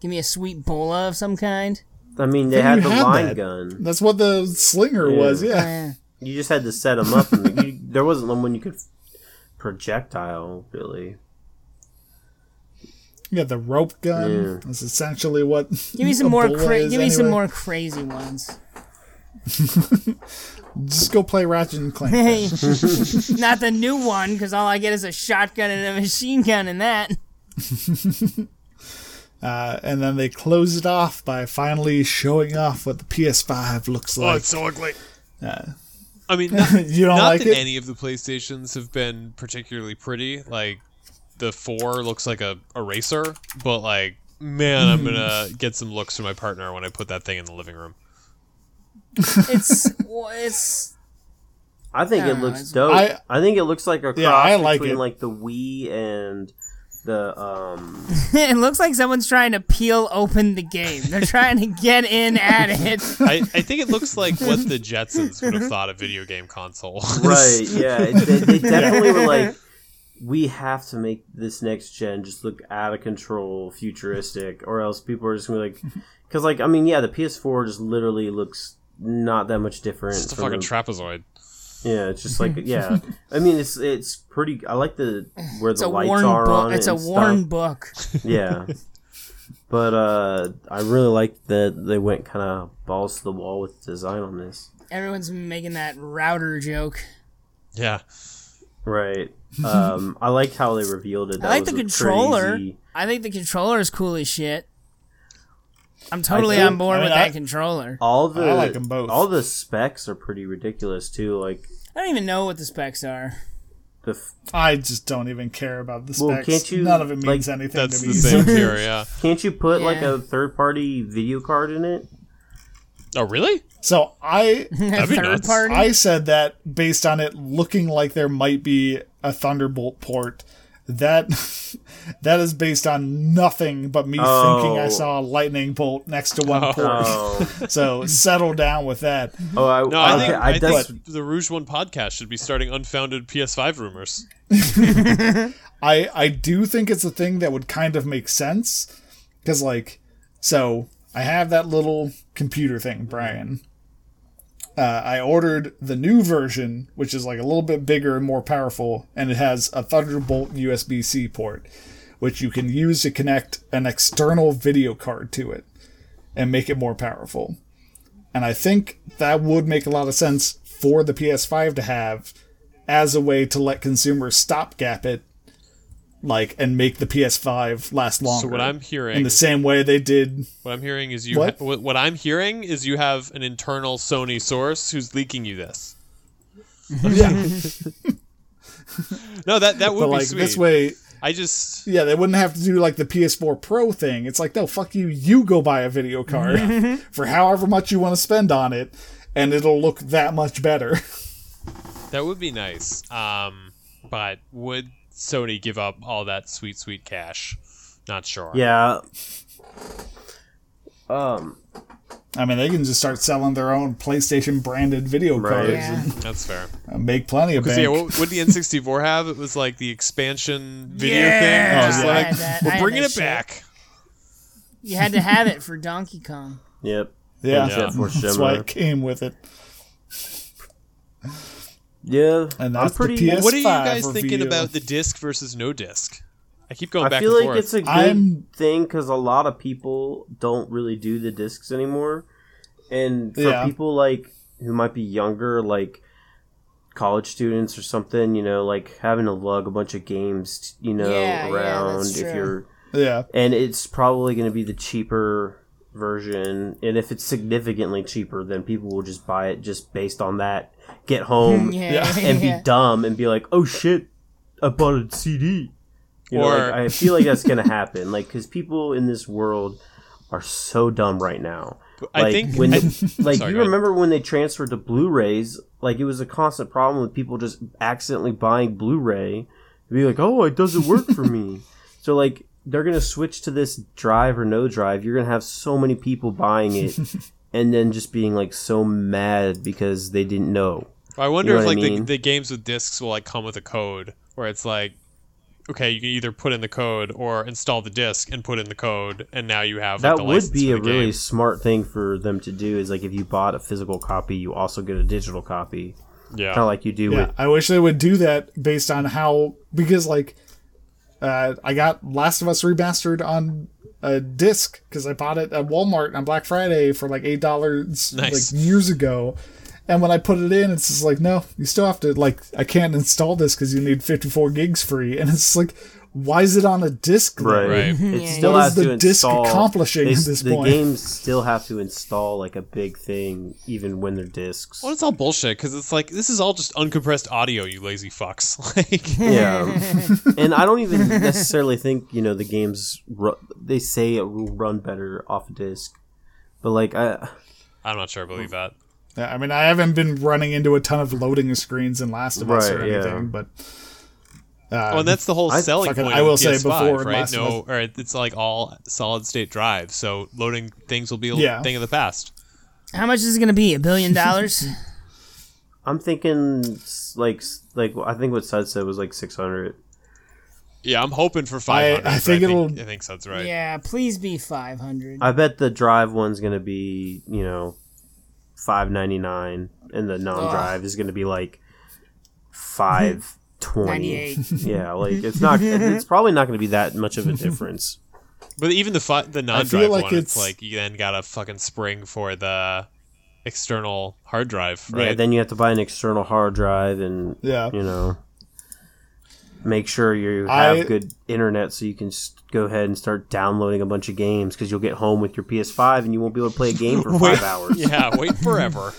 Give me a sweet bola of some kind. I mean, they had the had line that. gun. That's what the slinger Yeah. was. Yeah. You just had to set them up, and you, there wasn't one you could projectile really. You got the rope gun. Yeah. That's essentially what. Give me some more. bola Cra- is give me some more crazy ones. Just go play Ratchet and Clank. Hey, not the new one, because all I get is a shotgun and a machine gun and that. Uh, and then they close it off by finally showing off what the PS5 looks like. Oh, it's so ugly. Uh, I mean, not, you don't not like that it? any of the PlayStations have been particularly pretty. Like the four looks like a eraser, but like man, I'm gonna get some looks from my partner when I put that thing in the living room. It's it's I think I it don't know, looks dope. I- I, think it looks like a cross Yeah, I like between it. like the Wii and the um. it looks like someone's trying to peel open the game. They're trying to get in at it. I, I think it looks like what the Jetsons would have thought a video game console. was. right. Yeah. it- They, they definitely were like, we have to make this next gen just look out of control, futuristic, or else people are just gonna be like, because like I mean, yeah, the PS4 just literally looks not that much different. It's a fucking the- trapezoid. Yeah, it's just like yeah. I mean, it's it's pretty. I like the where It's the lights worn are book. on it. It's a and worn stuff. book. Yeah, but uh, I really like that they went kind of balls to the wall with design on this. Everyone's making that router joke. Yeah. Right. Um, I like how they revealed it. That I like the was a controller. crazy- I think the controller is cool as shit. I'm totally think- on board I mean, with I- that controller. All the I like 'em both. All the specs are pretty ridiculous too. Like I don't even know what the specs are. the f- I just don't even care about the specs. Well, can't you, None of it means like- anything That's to the me. same here, yeah. can't you put like a third party video card in it? Oh, really? So I third party. I said that based on it looking like there might be a Thunderbolt port. That that is based on nothing but me thinking I Oh. saw a lightning bolt next to one oh. port. Oh, So settle down with that. oh, I, No, I okay, think, I, I think the Rouge One podcast should be starting unfounded PS5 rumors. I I do think it's a thing that would kind of make sense because like so I have that little computer thing, Brian. Uh, I ordered the new version, which is like a little bit bigger and more powerful, and it has a Thunderbolt USB C port, which you can use to connect an external video card to it and make it more powerful. And I think that would make a lot of sense for the PS5 to have as a way to let consumers stopgap it like and make the PS5 last longer. So what I'm hearing, in the same way they did. what I'm hearing is you. What? Ha- what, what I'm hearing is you have an internal Sony source who's leaking you this. Yeah, No, that that would but be like sweet. this way, I just yeah, they wouldn't have to do like the PS4 Pro thing. It's like, no, fuck you. You go buy a video card for however much you want to spend on it, and it'll look that much better. that would be nice. Um, but would Sony give up all that sweet sweet cash? Not sure. Yeah. Um. I mean, they can just start selling their own PlayStation branded video Right. cards Yeah. that's fair. and make plenty of Because bank. yeah, what would the N64 have? It was like the expansion video Yeah. thing. Oh, Just yeah. like I had that- we're bringing it shit. back. You had to have it for Donkey Kong. Yep. yeah, Yeah. That's why it came with it. Yeah. And I'm that's the pretty. PS5 What are you guys review. thinking about the disc versus no disc? I keep going I back I feel and like forth. it's a good I'm- thing because a lot of people don't really do the discs anymore, and for Yeah. people like who might be younger, like college students or something, you know, like having to lug a bunch of games, you know, Yeah, yeah, around that's if you're, Yeah, and it's probably going to be the cheaper version, and if it's significantly cheaper, then people will just buy it just based on that. Get home Yeah, and be yeah. dumb and be like, "Oh shit, I bought a CD." You know, Or- like, I feel like that's gonna happen, like because people in this world are so dumb right now. I Like think when, I- like Sorry, you remember when they transferred to Blu-rays, like it was a constant problem with people just accidentally buying Blu-ray. They'd be like, "Oh, it doesn't work for me." So like they're gonna switch to this drive or no drive. You're gonna have so many people buying it, and then just being like so mad because they didn't know. I wonder You know if what I like mean? the, the games with discs will like come with a code where it's like, okay, you can either put in the code or install the disc and put in the code, and now you have like, That the would be a the really smart thing for them to do. Is like if you bought a physical copy, you also get a digital copy, yeah. kind of like you do yeah. with I wish they would do that based on how because like uh, I got Last of Us remastered on a disc because I bought it at Walmart on Black Friday for like eight dollars Nice. like years ago. And when I put it in, it's just like, no, you still have to like, I can't install this because you need 54 gigs free. And it's like, why is it on a disc? then? Right. Right. It Yeah, still What has is to the disc install. accomplishing they- at this the point? games still have to install like a big thing, even when they're discs. Well, it's all bullshit because it's like this is all just uncompressed audio, you lazy fucks. like, Yeah, and I don't even necessarily think you know the games. Ru- they say it will run better off a disc, but like I, I'm not sure I believe that. Yeah, I mean, I haven't been running into a ton of loading screens in Last of Us or Right, yeah. anything, but. Uh, Oh, and that's the whole I selling fucking- point. I will of say PS5, before right? No, or it's like all solid state drive, so loading things will be a Yeah. thing of the past. How much is it going to be? A billion dollars? I'm thinking like like I think what Sud said was like six hundred. Yeah, I'm hoping for 500. I but think I it'll- think, I think that's right. Yeah, please be 500. I bet the drive one's gonna be you know five ninety nine, and the non-drive is gonna be like five twenty. Yeah, like it's not. It's probably not gonna be that much of a difference. But even the fi- the non-drive like one, it's, it's- like you then got a fucking spring for the external hard drive, Yeah, right? then you have to buy an external hard drive, and Yeah. you know, make sure you have I- good internet so you can s go ahead and start downloading a bunch of games because you'll get home with your PS5 and you won't be able to play a game for Wait- five hours. yeah, wait forever.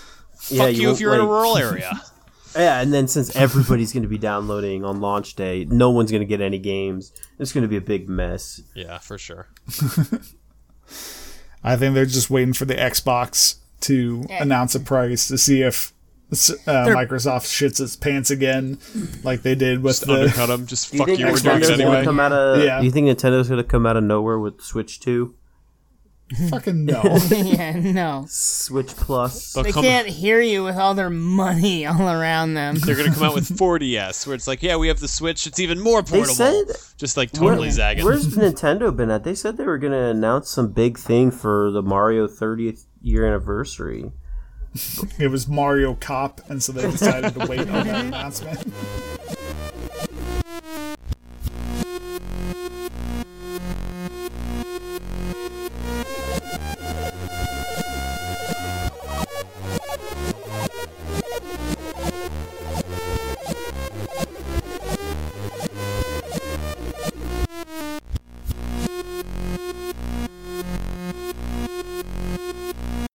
Yeah, Fuck you, if you're in a rural area. Yeah, and then since everybody's going to be downloading on launch day, no one's going to get any games. It's going to be a big mess. yeah, for sure. I think they're just waiting for the Xbox to announce a price to see if uh, Microsoft shits its pants again, like they did with Just the. undercut them. Just Do you fuck you. We're doing Nintendo's it going to anyway. come out of? Yeah. Do you think Nintendo's going to come out of nowhere with Switch Two, Mm-hmm. Fucking no. yeah, no. Switch Plus? They'll They come- can't hear you with all their money all around them. They're gonna come out with 4DS, where it's like, yeah, we have the Switch. It's even more They portable. said just like totally Where- zagging. Where's Nintendo been at? They said they were going to announce some big thing for the Mario 30th year anniversary. it was Mario Cop, and so they decided to wait on that announcement.